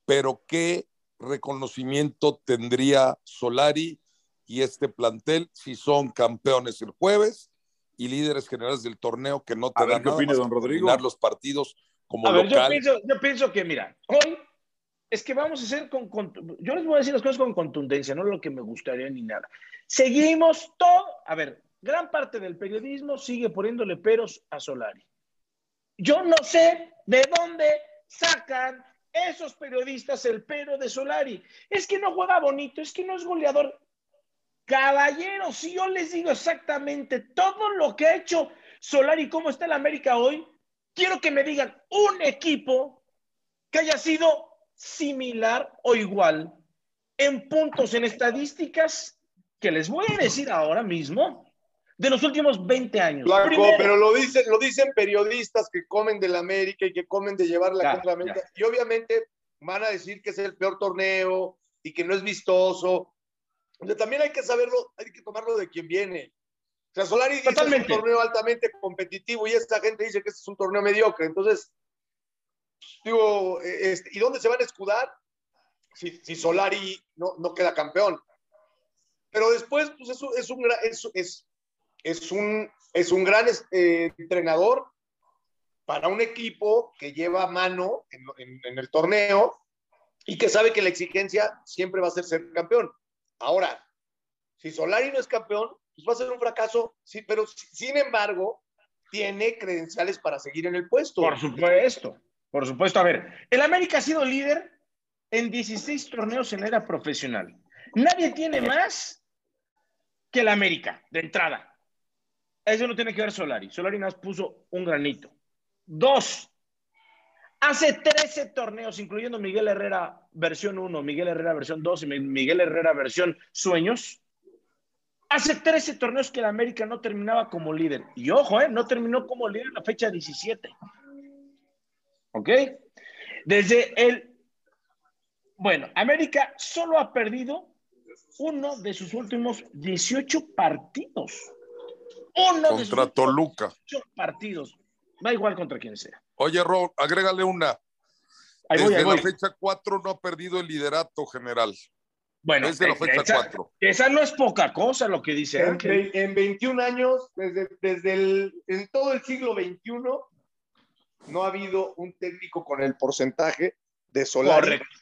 pero ¿qué reconocimiento tendría Solari y este plantel si son campeones el jueves y líderes generales del torneo que no te dan nada más don Rodrigo? los partidos como a Yo pienso, yo pienso que, mira, hoy es que vamos a hacer con, Yo les voy a decir las cosas con contundencia, no lo que me gustaría ni nada. Seguimos todo. A ver, gran parte del periodismo sigue poniéndole peros a Solari. Yo no sé de dónde sacan esos periodistas el pero de Solari. Es que no juega bonito, es que no es goleador. Caballeros, si yo les digo exactamente todo lo que ha hecho Solari, cómo está el América hoy, quiero que me digan un equipo que haya sido similar o igual en puntos, en estadísticas, que les voy a decir ahora mismo, de los últimos 20 años. pero lo dicen, lo dicen periodistas que comen del América y que comen de llevar la contra América. Y obviamente van a decir que es el peor torneo y que no es vistoso. también hay que saberlo, hay que tomarlo de quien viene. O sea, Solari dice que es un torneo altamente competitivo y esta gente dice que es un torneo mediocre. Entonces, digo, e, este, ¿y dónde se van a escudar? Si, si Solari no, no, queda campeón. Pero después, pues es, es, un, es, es, es, un, es un gran eh, entrenador para un equipo que lleva mano en, en, el torneo y que sabe que la exigencia siempre va a ser ser campeón. Ahora, si Solari no es campeón, pues va a ser un fracaso, sí, pero sin embargo, tiene credenciales para seguir en el puesto. Por supuesto. Por supuesto, a ver, el América ha sido líder en 16 torneos en era profesional. Nadie tiene más que el América, de entrada. Eso no tiene que ver Solari. Solari nos puso un granito. Dos, hace 13 torneos, incluyendo Miguel Herrera versión 1, Miguel Herrera versión 2 y Miguel Herrera versión Sueños. Hace 13 torneos que el América no terminaba como líder. Y ojo, eh, no terminó como líder en la fecha 17. ¿Ok? Desde el... Bueno, América solo ha perdido uno de sus últimos 18 partidos. Uno contra de sus Toluca. 18 partidos. Va igual contra quien sea. Oye, Ro, agrégale una. Desde la fecha 4 no ha perdido el liderato general. Bueno, desde la fecha esa, 4. Esa no es poca cosa lo que dice en, En 21 años, desde, desde el, en todo el siglo XXI, no ha habido un técnico con el porcentaje de Solari. Correcto.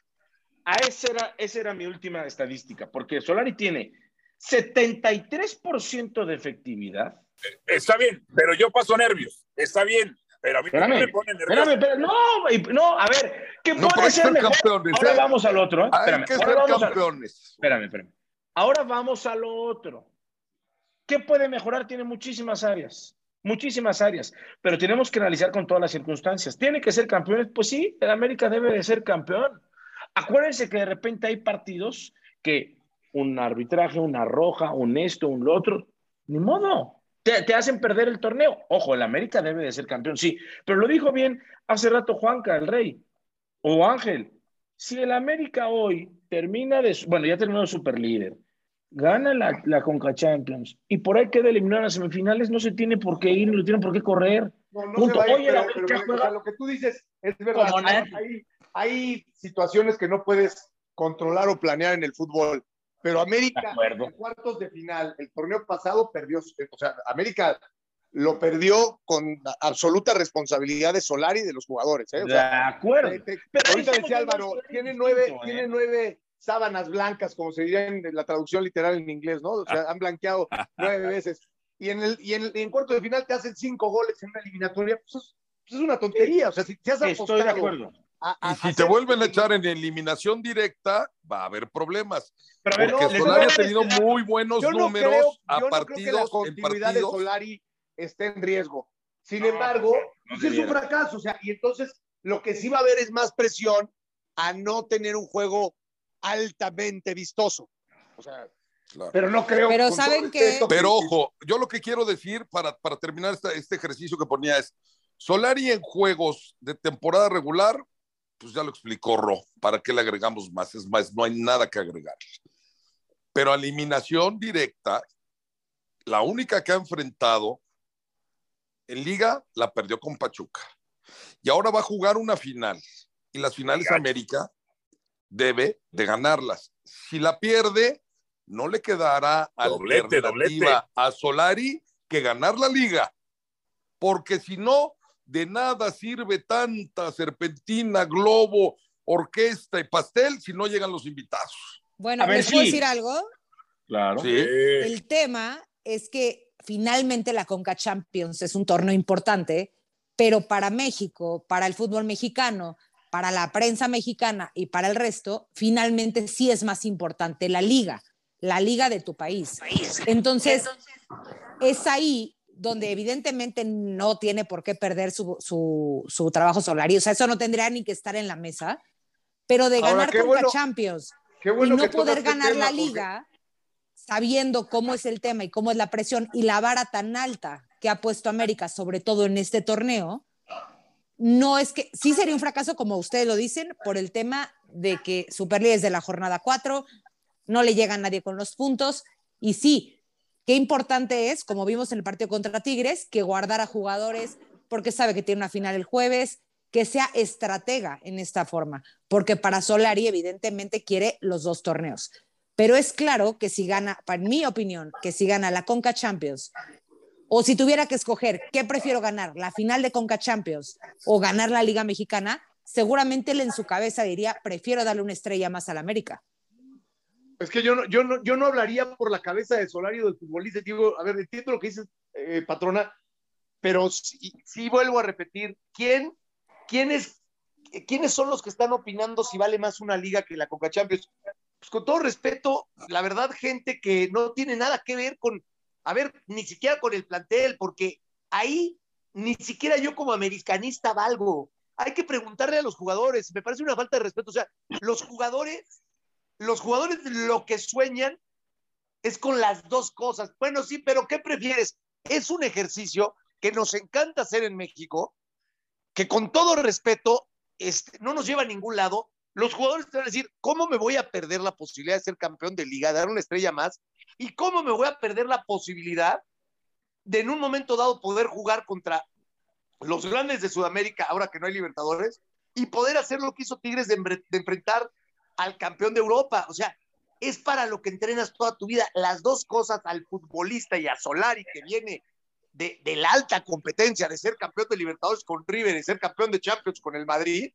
A esa era, esa era mi última estadística, porque Solari tiene 73% de efectividad. Está bien, pero yo paso nervios. Está bien, pero a mí espérame, me pone nervioso. Espérame, espérame, no, no, a ver, ¿qué no, puede ser mejor? Campeones, ahora ¿eh? vamos al otro. ¿eh? Espérame, Hay que ser campeones. Espérame, espérame. Ahora vamos a lo otro. ¿Qué puede mejorar? Tiene muchísimas áreas muchísimas áreas, pero tenemos que analizar con todas las circunstancias. ¿Tiene que ser campeón? Pues sí, el América debe de ser campeón. Acuérdense que de repente hay partidos que un arbitraje, una roja, un esto, un lo otro, ni modo, te, te, hacen perder el torneo. Ojo, el América debe de ser campeón, sí, pero lo dijo bien hace rato Juanca, el rey, o Ángel. Si el América hoy termina de, bueno, ya terminó de super líder, gana la, la Conca Champions y por ahí queda eliminado en las semifinales, no se tiene por qué ir, no tiene por qué correr. No, no se Oye, pero, pero, pero, o sea, lo que tú dices es verdad. Hay, hay, hay, situaciones que no puedes controlar o planear en el fútbol. Pero América, en cuartos de final, el torneo pasado perdió, o sea, América lo perdió con absoluta responsabilidad de Solari y de los jugadores. ¿eh? O sea, de acuerdo. Te, te, pero ahorita decía Álvaro, tiene nueve, ¿eh? tiene nueve sábanas blancas, como se diría en la traducción literal en inglés, ¿no? O sea, han blanqueado nueve veces. Y en, el, y en, en cuarto de final te hacen cinco goles en una eliminatoria, pues es, pues es una tontería. O sea, si te has apostado Estoy de acuerdo. A, a, y si te vuelven a echar en eliminación directa, va a haber problemas. Pero ver, porque no, Solari ha tenido muy buenos yo no números creo, a partidos. no creo que la continuidad de Solari esté en riesgo. Sin embargo, no pues es un fracaso. O sea, y entonces lo que sí va a haber es más presión a no tener un juego altamente vistoso. O sea, Claro. pero no creo. Pero ¿saben esto Pero ojo, yo lo que quiero decir para, para terminar esta, este ejercicio que ponía es, Solari en juegos de temporada regular, pues ya lo explicó Ro, ¿para qué le agregamos más? Es más, no hay nada que agregar. Pero eliminación directa, la única que ha enfrentado en liga la perdió con Pachuca. Y ahora va a jugar una final. Y las finales América debe de ganarlas. Si la pierde, no le quedará Doblete, alternativa doblete. a Solari que ganar la liga. Porque si no, de nada sirve tanta serpentina, globo, orquesta y pastel si no llegan los invitados. Bueno, A ver, ¿les puedo sí. decir algo? Claro. Sí. El tema es que finalmente la Conca Champions es un torneo importante, pero para México, para el fútbol mexicano, para la prensa mexicana y para el resto, finalmente sí es más importante la liga, la liga de tu país. Entonces, es ahí donde evidentemente no tiene por qué perder su, su, su trabajo solario. O sea, eso no tendría ni que estar en la mesa, pero de Ahora, ganar Conca bueno- Champions bueno y no poder el ganar tema, la porque- liga sabiendo cómo es el tema y cómo es la presión y la vara tan alta que ha puesto América, sobre todo en este torneo, no es que sí sería un fracaso, como ustedes lo dicen, por el tema de que Superlíderes de la jornada 4 no le llega a nadie con los puntos. Y sí, qué importante es, como vimos en el partido contra Tigres, que guardar a jugadores porque sabe que tiene una final el jueves, que sea estratega en esta forma, porque para Solari evidentemente quiere los dos torneos. Pero es claro que si gana, para mi opinión, que si gana la Conca Champions, o si tuviera que escoger qué prefiero ganar, la final de Conca Champions o ganar la Liga Mexicana, seguramente él en su cabeza diría, prefiero darle una estrella más al América. Es que yo no, yo no, yo no hablaría por la cabeza de Solari o del futbolista. Digo, a ver, entiendo lo que dices, eh, patrona, pero sí, sí vuelvo a repetir, ¿quién, quién es, ¿quiénes son los que están opinando si vale más una liga que la Coca Champions? Pues con todo respeto, la verdad, gente que no tiene nada que ver con, a ver, ni siquiera con el plantel, porque ahí ni siquiera yo como americanista valgo. Hay que preguntarle a los jugadores, me parece una falta de respeto. O sea, los jugadores, los jugadores lo que sueñan es con las dos cosas. Bueno, sí, pero ¿qué prefieres? Es un ejercicio que nos encanta hacer en México, que con todo respeto este, no nos lleva a ningún lado. Los jugadores te van a decir, ¿cómo me voy a perder la posibilidad de ser campeón de liga, de dar una estrella más? ¿Y cómo me voy a perder la posibilidad de en un momento dado poder jugar contra los grandes de Sudamérica, ahora que no hay Libertadores, y poder hacer lo que hizo Tigres de, de enfrentar al campeón de Europa? O sea, es para lo que entrenas toda tu vida. Las dos cosas al futbolista y a Solari, que viene de, de, la alta competencia de ser campeón de Libertadores con River y ser campeón de Champions con el Madrid,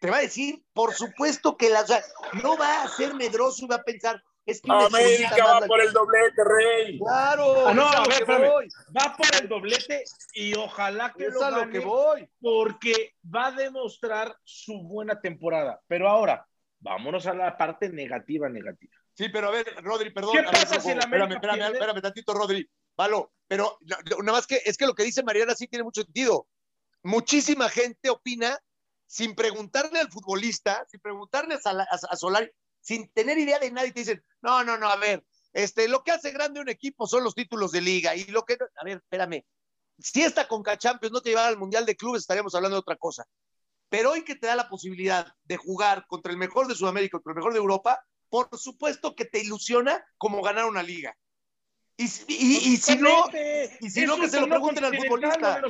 te va a decir, por supuesto que la, o sea, no va a ser medroso y va a pensar, es que América va por el doblete, Rey. Claro, Ah, no, a ver, voy. Va por el doblete y ojalá que Es lo a lo gane, que voy. porque va a demostrar su buena temporada. Pero ahora, vámonos a la parte negativa, negativa. Sí, pero a ver, Rodri, perdón. ¿Qué ver, pasa si el espérame, América espérame, espérame tantito, Rodri. Valo, pero nada más que es que lo que dice Mariana sí tiene mucho sentido. Muchísima gente opina sin preguntarle al futbolista, sin preguntarle a, a, Solari, sin tener idea de nadie, te dicen, no, no, no, a ver, este, lo que hace grande un equipo son los títulos de liga y lo que, a ver, espérame, si esta Conca Champions no te llevara al Mundial de Clubes, estaríamos hablando de otra cosa. Pero hoy que te da la posibilidad de jugar contra el mejor de Sudamérica, contra el mejor de Europa, por supuesto que te ilusiona como ganar una liga. Y, si no, y si no que se lo pregunten al futbolista.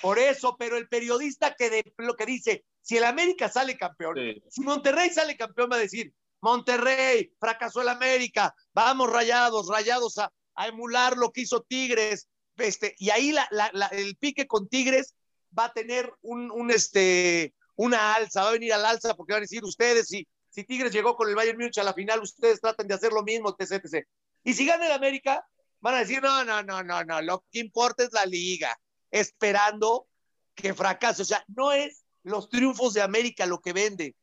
Por eso, pero el periodista que de, lo que dice, si el América sale campeón, si Monterrey sale campeón, va a decir, Monterrey, fracasó el América, vamos rayados, rayados a, a emular lo que hizo Tigres, este, y ahí la, la, el pique con Tigres va a tener un, un, este, una alza, va a venir al alza porque van a decir ustedes, si, si Tigres llegó con el Bayern Múnich a la final, ustedes tratan de hacer lo mismo, etc, etc. Y si gana el América, van a decir, no, no, no, no, no, lo que importa es la liga, esperando que fracase. O sea, no es los triunfos de América lo que vende,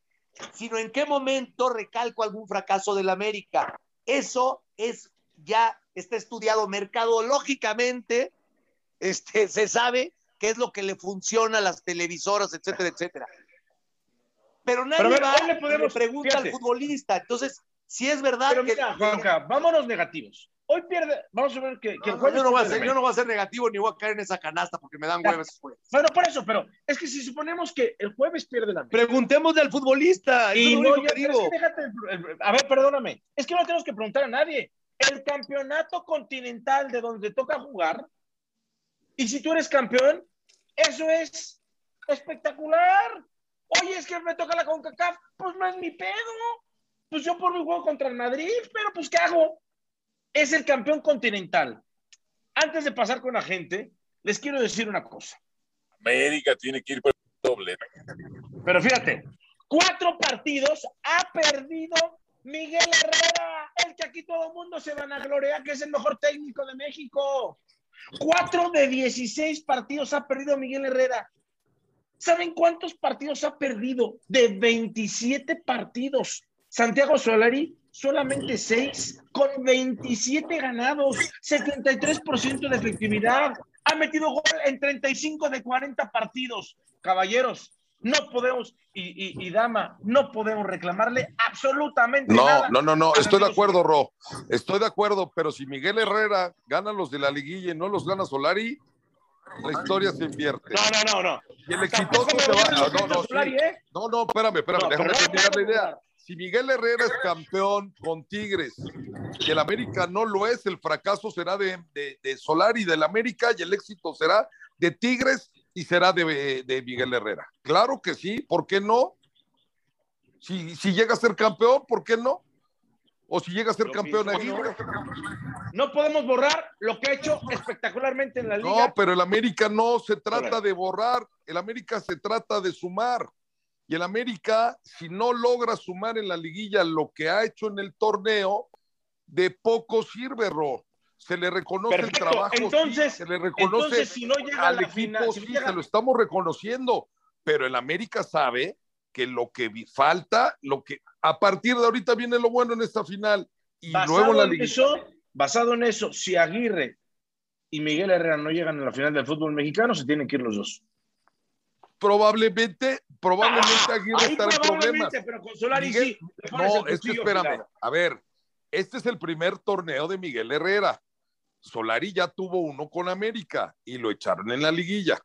sino en qué momento recalco algún fracaso del América. Eso es ya está estudiado mercadológicamente, este, se sabe qué es lo que le funciona a las televisoras, etcétera, etcétera. Pero nadie va le, podemos, pregunta al futbolista. Entonces, si es verdad Pero mira, Juanca, vámonos negativos. Hoy pierde, vamos a ver que, el jueves yo, no voy a ser, yo no voy a ser negativo ni voy a caer en esa canasta porque me dan huevos. Bueno, por eso, pero es que si suponemos que el jueves pierde la Preguntémosle al futbolista. Y no, ya, déjate, a ver, perdóname. Es que no tenemos que preguntar a nadie el campeonato continental de donde toca jugar. Y si tú eres campeón, eso es espectacular. Oye, es que me toca la CONCACAF, pues no es mi pedo. Pues yo por mi juego contra el Madrid, pero pues ¿qué hago? Es el campeón continental. Antes de pasar con la gente, les quiero decir una cosa. América tiene que ir por el doble. Pero fíjate, cuatro partidos ha perdido Miguel Herrera, el que aquí todo el mundo se van a gloriar, que es el mejor técnico de México. Cuatro de 16 partidos ha perdido Miguel Herrera. ¿Saben cuántos partidos ha perdido? De 27 partidos. Santiago Solari, solamente 6, con 27 ganados, 73% de efectividad. Ha metido gol en 35 de 40 partidos. Caballeros, no podemos, y, Dama, no podemos reclamarle absolutamente nada. No, no, no, estoy de acuerdo, Ro. Estoy de acuerdo, pero si Miguel Herrera gana los de la liguilla y no los gana Solari, la historia se invierte. No, no, no, no. Y el exitoso se va. No, no, no, no, espérame, espérame, déjame terminar la idea. Si Miguel Herrera es campeón con Tigres y el América no lo es, el fracaso será de, de, de Solari del América y el éxito será de Tigres y será de, Miguel Herrera. Claro que sí, ¿por qué no? Si, si llega a ser campeón, ¿por qué no? O si llega a ser campeón Aguirre. No podemos borrar lo que ha hecho espectacularmente en la liga. No, pero el América no se trata de borrar, el América se trata de sumar. Y el América, si no logra sumar en la liguilla lo que ha hecho en el torneo, de poco sirve, Ro se le reconoce el trabajo, entonces, se le reconoce si no llega al equipo, sí, se lo estamos reconociendo, pero el América sabe que lo que falta, lo que a partir de ahorita viene lo bueno en esta final y luego la liga. basado en eso, si Aguirre y Miguel Herrera no llegan a la final del fútbol mexicano, se tienen que ir los dos. Probablemente, probablemente ah, Aguirre estará en problemas. Pero con Solari sí, no, es que espérame, a ver, este es el primer torneo de Miguel Herrera. Solari ya tuvo uno con América y lo echaron en la liguilla.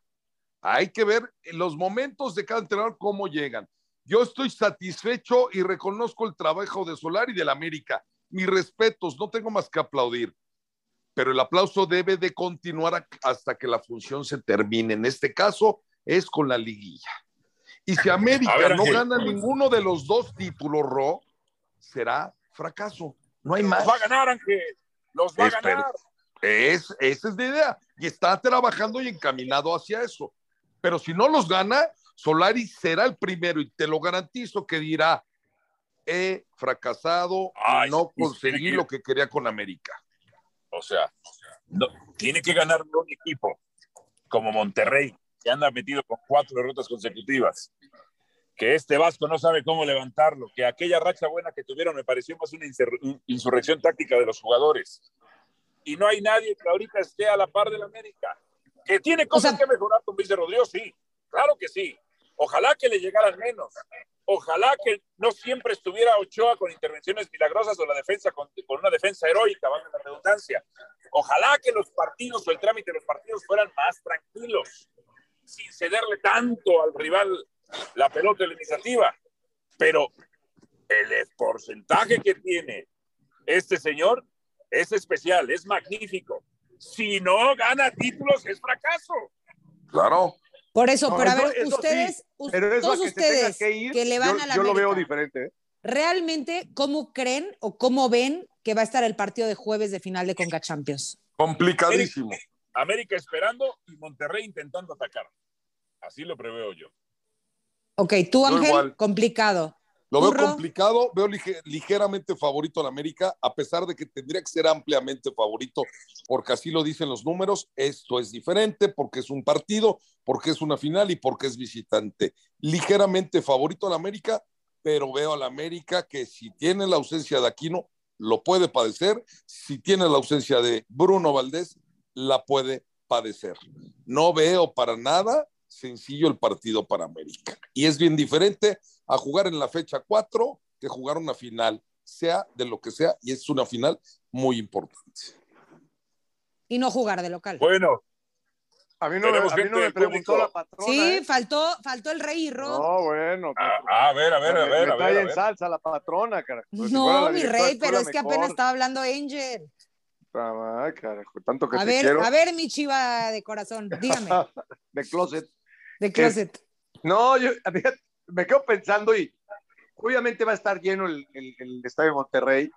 Hay que ver los momentos de cada entrenador cómo llegan. Yo estoy satisfecho y reconozco el trabajo de Solari y del América. Mis respetos, no tengo más que aplaudir. Pero el aplauso debe de continuar hasta que la función se termine. En este caso es con la liguilla. Y si América no gana ninguno de los dos títulos, Ro, será fracaso. No hay más. Los va a ganar, Ángel. Los va a ganar. Es, esa es la idea. Y está trabajando y encaminado hacia eso. Pero si no los gana, Solari será el primero y te lo garantizo que dirá, he fracasado y no conseguí lo que quería con América. O sea, no, tiene que ganar un equipo como Monterrey, que anda metido con cuatro derrotas consecutivas. Que este Vasco no sabe cómo levantarlo, que aquella racha buena que tuvieron me pareció más una insurrección táctica de los jugadores y no hay nadie que ahorita esté a la par del América. Que tiene cosas que mejorar, con dice Rodrigo, sí, claro que sí. Ojalá que le llegaran menos. Ojalá que no siempre estuviera Ochoa con intervenciones milagrosas o la defensa con, una defensa heroica, valga la redundancia. Ojalá que los partidos o el trámite de los partidos fueran más tranquilos, sin cederle tanto al rival la pelota de la iniciativa. Pero el porcentaje que tiene este señor es especial, es magnífico. Si no gana títulos, es fracaso. Claro. Por eso, pero a ver, ustedes, todos ustedes que, le van a la Yo lo veo diferente. ¿eh? ¿Realmente cómo creen o cómo ven que va a estar el partido de jueves de final de Conca Champions? Complicadísimo. América, esperando y Monterrey intentando atacar. Así lo preveo yo. Ok, tú Ángel, complicado. Lo veo complicado, veo ligeramente favorito al América, a pesar de que tendría que ser ampliamente favorito, porque así lo dicen los números. Esto es diferente porque es un partido, porque es una final y porque es visitante. Ligeramente favorito al América, pero veo al América que si tiene la ausencia de Aquino, lo puede padecer. Si tiene la ausencia de Bruno Valdés, la puede padecer. No veo para nada sencillo el partido para América. Y es bien diferente a jugar en la fecha 4 que jugar una final, sea de lo que sea, y es una final muy importante. Y no jugar de local. Bueno. A mí no, me, a mí no me preguntó la patrona. Sí, ¿eh? faltó, faltó el rey Ro. No, bueno. Ah, a ver, a ver, a ver. Está ahí en salsa la patrona, carajo. No, mi rey, pero es que apenas estaba hablando Angel. Ah, carajo, tanto que a te ver, quiero. A ver, mi chiva de corazón, dígame. de closet. De closet. no, yo, me quedo pensando y obviamente va a estar lleno el, estadio de Monterrey,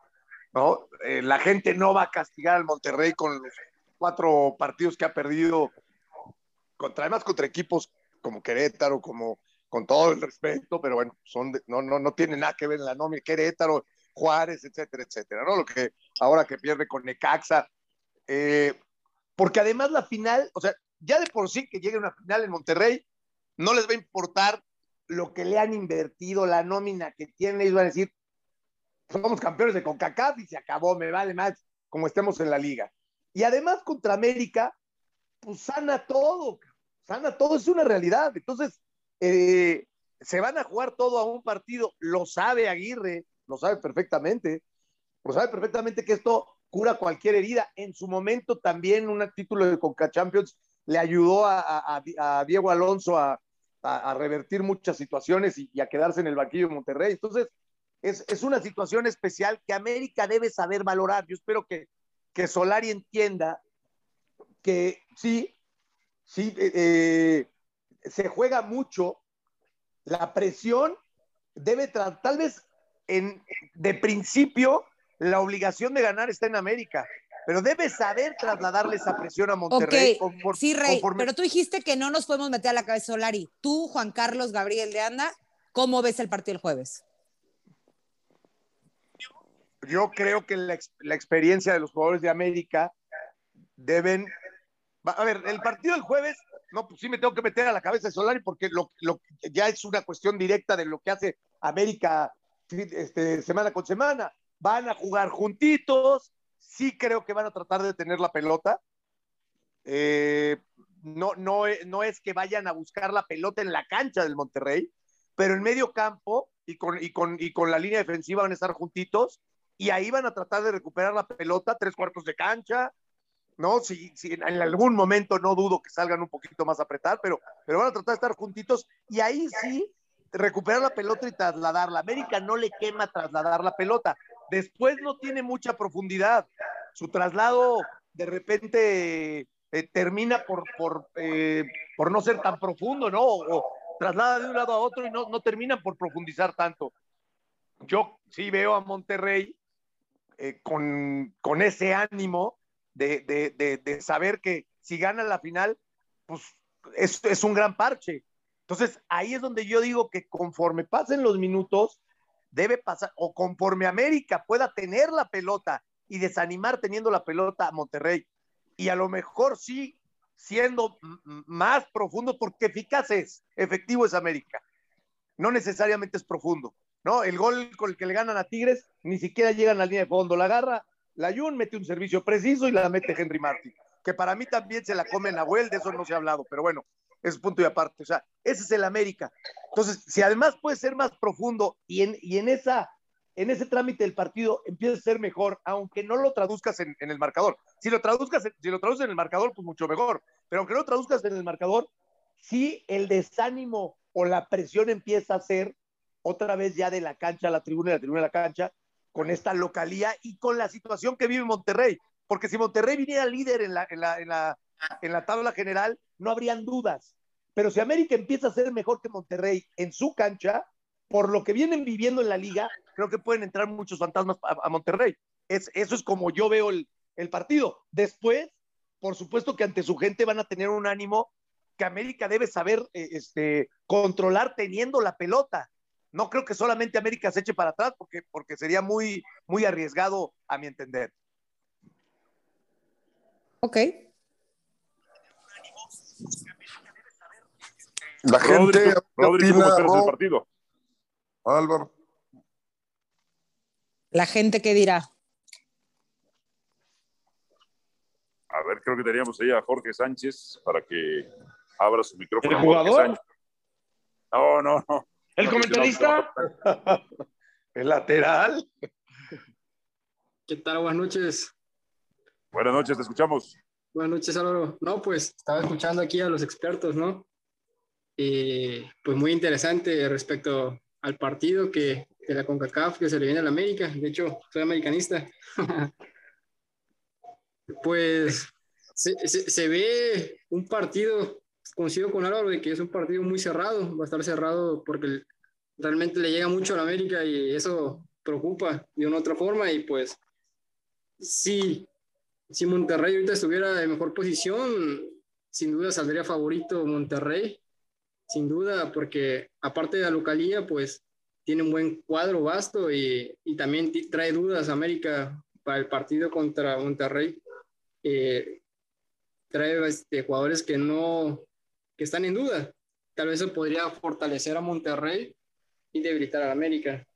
¿no? Eh, la gente no va a castigar al Monterrey con los cuatro partidos que ha perdido, contra, además contra equipos como Querétaro, como con todo el respeto, pero bueno, son no, no, no tiene nada que ver en la nómina, Querétaro, Juárez, etcétera, etcétera, ¿no? Lo que ahora que pierde con Necaxa, eh, porque además la final, o sea, ya de por sí que llegue una final en Monterrey, no les va a importar lo que le han invertido, la nómina que tienen, ellos van a decir, somos campeones de CONCACAF y se acabó, me vale más como estemos en la liga. Y además contra América, pues sana todo, sana todo, es una realidad. Entonces, eh, se van a jugar todo a un partido, lo sabe Aguirre, lo sabe perfectamente, lo sabe perfectamente que esto cura cualquier herida. En su momento también un título de Conca Champions le ayudó a Diego Alonso a, revertir muchas situaciones y, a quedarse en el banquillo de Monterrey. Entonces, es, una situación especial que América debe saber valorar. Yo espero que, Solari entienda que sí, sí, eh, eh, se juega mucho, la presión debe, tal vez en, de principio, la obligación de ganar está en América, pero debe saber trasladarle esa presión a Monterrey. sí, Rey, pero tú dijiste que no nos podemos meter a la cabeza Solari. Tú, Juan Carlos, Gabriel de Anda, ¿cómo ves el partido el jueves? Yo creo que la, experiencia de los jugadores de América deben... A ver, el partido del jueves, no, pues sí me tengo que meter a la cabeza de Solari porque lo, ya es una cuestión directa de lo que hace América este, semana con semana. Van a jugar juntitos, sí creo que van a tratar de tener la pelota. Eh, no, no, no es que vayan a buscar la pelota en la cancha del Monterrey, pero en medio campo y con, y con, y con la línea defensiva van a estar juntitos y ahí van a tratar de recuperar la pelota, tres cuartos de cancha, ¿no? Si, si en algún momento no dudo que salgan un poquito más a apretar, pero, pero van a tratar de estar juntitos y ahí sí recuperar la pelota y trasladarla. América no le quema trasladar la pelota. Después no tiene mucha profundidad. Su traslado de repente eh, termina por, eh, por, no ser tan profundo, ¿no? O, traslada de un lado a otro y no, no termina por profundizar tanto. Yo sí veo a Monterrey eh, con, con, ese ánimo de, de, de, saber que si gana la final, pues es, es un gran parche. Entonces, ahí es donde yo digo que conforme pasen los minutos, debe pasar, o conforme América pueda tener la pelota y desanimar teniendo la pelota a Monterrey, y a lo mejor sí siendo más profundo, porque eficaz es, efectivo es América. No necesariamente es profundo, ¿no? El gol con el que le ganan a Tigres, ni siquiera llegan a la línea de fondo, la agarra la Jun mete un servicio preciso y la mete Henry Martin, que para mí también se la come Nahuel, de eso no se ha hablado, pero bueno, es punto y aparte. O sea, ese es el América. Entonces, si además puede ser más profundo y en, y en, esa, en ese trámite del partido empieza a ser mejor, aunque no lo traduzcas en, el marcador. Si lo, traduzcas, si lo traduces en el marcador, pues mucho mejor. Pero aunque no lo traduzcas en el marcador, sí el desánimo o la presión empieza a ser otra vez ya de la cancha a la tribuna de la tribuna a la cancha, con esta localía y con la situación que vive Monterrey. Porque si Monterrey viniera líder en la, en la, en la, en la tabla general, no habrían dudas. Pero si América empieza a ser mejor que Monterrey en su cancha, por lo que vienen viviendo en la liga, creo que pueden entrar muchos fantasmas a, a Monterrey. Es, eso es como yo veo el, el, partido. Después, por supuesto que ante su gente van a tener un ánimo que América debe saber eh, este, controlar teniendo la pelota. No creo que solamente América se eche para atrás porque, porque sería muy, muy arriesgado a mi entender. Ok. La gente. Rodri, ¿cómo esperas el partido? Álvaro. La gente que dirá. A ver, creo que teníamos ahí a Jorge Sánchez para que abra su micrófono. ¿El jugador? No, no, no. ¿El comentarista? ¿El lateral? ¿Qué tal? Buenas noches. Buenas noches, te escuchamos. Buenas noches, Álvaro. No, pues estaba escuchando aquí a los expertos, ¿no? Y pues muy interesante respecto al partido que de la CONCACAF que se le viene a la América. De hecho, soy americanista. pues se, ve un partido, coincido con Álvaro, de que es un partido muy cerrado, va a estar cerrado porque realmente le llega mucho a la América y eso preocupa de una otra forma y pues sí, si Monterrey ahorita estuviera en mejor posición, sin duda saldría favorito Monterrey, sin duda, porque aparte de la localía, pues tiene un buen cuadro vasto y, y también trae dudas América para el partido contra Monterrey. Eh, trae este, jugadores que no, que están en duda. Tal vez eso podría fortalecer a Monterrey y debilitar a América.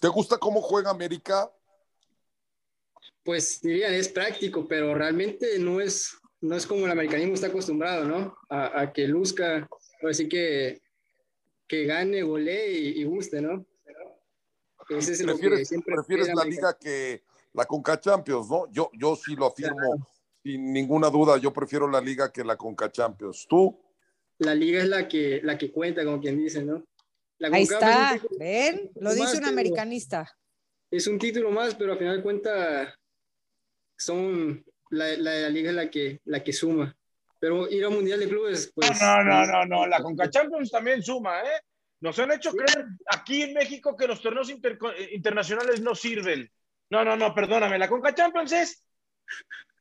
¿Te gusta cómo juega América? Pues dirían, es práctico, pero realmente no es, no es como el americanismo está acostumbrado, ¿no? A, a que luzca, así que, que gane, golee y, y guste, ¿no? Ese es ¿Prefieres, lo que siempre prefieres la liga que la Conca Champions, ¿no? Yo, yo sí lo afirmo claro. sin ninguna duda, yo prefiero la liga que la Conca Champions. ¿Tú? La liga es la que, la que cuenta, como quien dice, ¿no? La Ahí está, es un ven, lo dice más, un americanista. Es un título más, pero al final de cuentas son la, la, la, liga es la que, la que suma. Pero ir a Mundial de Clubes, pues... No, no, no, no, la Conca Champions también suma, ¿eh? Nos han hecho creer aquí en México que los torneos inter, internacionales no sirven. No, no, no, perdóname. La Conca Champions es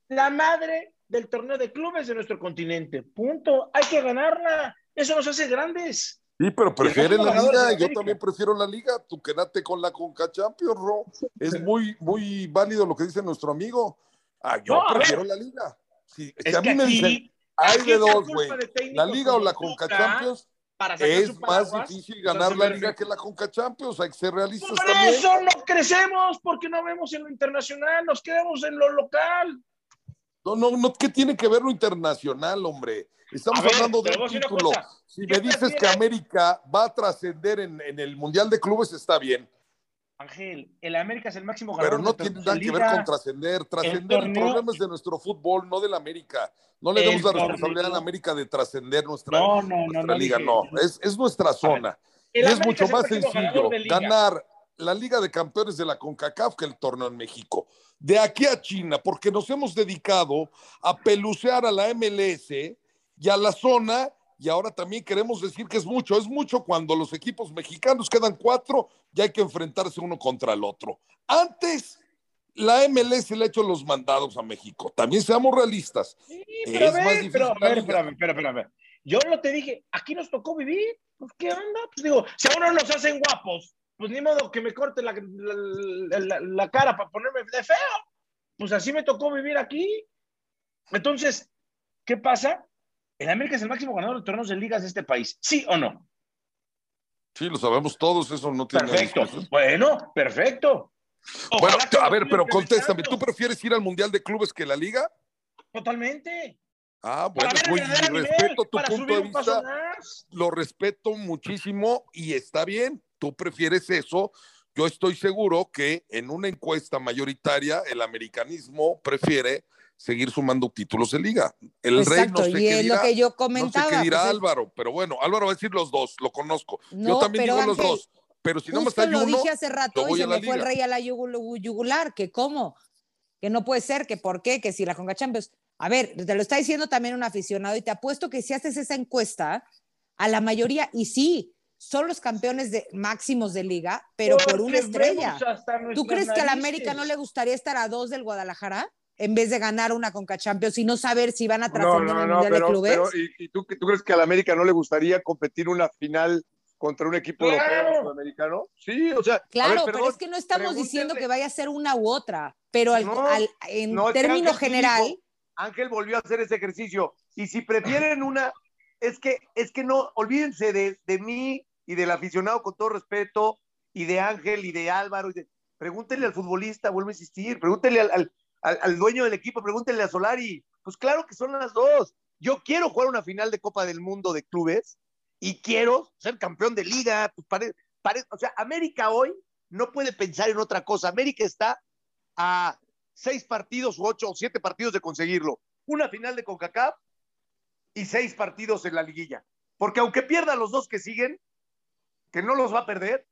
la madre del torneo de clubes de nuestro continente. Punto. Hay que ganarla. Eso nos hace grandes. Sí, pero prefieren la liga, yo también prefiero la liga, tú quédate con la Conca Champions, Ro. Es muy, muy válido lo que dice nuestro amigo. Ah, yo no, prefiero la liga. Si a mí me dicen, hay de dos, güey, la liga o la Conca Champions, es más difícil ganar la liga que la Conca Champions, hay que ser realistas Por también. eso no crecemos, porque no vemos en lo internacional, nos quedamos en lo local. No, no, no, ¿qué tiene que ver lo internacional, hombre? Estamos ver, hablando de un título. Si me dices que América va a trascender en, en, el Mundial de Clubes, está bien. Ángel, el América es el máximo ganador. Pero no tiene nada que ver con trascender. Trascender el, problema es de nuestro fútbol, no del América. No le damos la responsabilidad a la América de trascender nuestra, no, no, nuestra no, liga, no. Es, es nuestra zona. y es mucho es más sencillo ganar la Liga de Campeones de la CONCACAF que el torneo en México. De aquí a China, porque nos hemos dedicado a pelucear a la MLS y a la zona, y ahora también queremos decir que es mucho, es mucho cuando los equipos mexicanos quedan cuatro y hay que enfrentarse uno contra el otro. Antes, la MLS le ha hecho los mandados a México. También seamos realistas. Sí, pero es a ver, más difícil. Pero, a ver, espérame, espérame, espérame. Yo lo te dije, aquí nos tocó vivir. Pues, ¿qué onda? Pues digo, si a uno nos hacen guapos, pues ni modo que me corte la, la, la, la cara para ponerme de feo. Pues así me tocó vivir aquí. Entonces, ¿qué pasa? El América es el máximo ganador de torneos de ligas de este país, ¿sí o no? Sí, lo sabemos todos, eso no tiene. Perfecto. Bueno, perfecto. Bueno, Ojalá a ver, pero contéstame. ¿tú prefieres ir al Mundial de Clubes que la Liga? Totalmente. Ah, bueno, muy- respeto tu punto de vista, lo respeto muchísimo y está bien, tú prefieres eso. Yo estoy seguro que en una encuesta mayoritaria el americanismo prefiere seguir sumando títulos de liga. El rey no sé y qué es dirá, lo que yo no comentaba. sé qué dirá pues, es- Álvaro, pero bueno, Álvaro va a decir los dos, lo conozco. Yo No, también digo los dos, pero si no me está lo uno, dije hace rato y se me fue el rey a la yugul- yugular, que cómo, que no puede ser, que por qué, que si la Conca Champions. A ver, te lo está diciendo también un aficionado y te apuesto que si haces esa encuesta, a la mayoría, y sí, son los campeones de, máximos de liga, pero por una estrella. ¿Tú crees que a la. América no le gustaría estar a dos del Guadalajara en vez de ganar una Conca Champions y no saber si van a trascender en no, el no, Mundial pero, de Clubes? pero ¿y, y tú, tú crees que a la América no le gustaría competir una final contra un equipo Claro. europeo? Sí, o sea, ver, Claro, perdón, pero es que no estamos diciendo que vaya a ser una u otra, pero al- No, al- en término Ángel general, dijo- Ángel volvió a hacer ese ejercicio. Y si prefieren una, es que, es que no, olvídense de, de mí y del aficionado con todo respeto, y de Ángel y de Álvaro. y de- pregúntenle al futbolista, vuelvo a insistir, pregúntenle al, al- al- al dueño del equipo, pregúntenle a Solari. Pues claro que son las dos. Yo quiero jugar una final de Copa del Mundo de clubes y quiero ser campeón de liga. Pues pare- pare- o sea, América hoy no puede pensar en otra cosa. América está a seis partidos, o ocho o siete partidos de conseguirlo. Una final de CONCACAF y seis partidos en la liguilla. Porque aunque pierda los dos que siguen, que no los va a perder,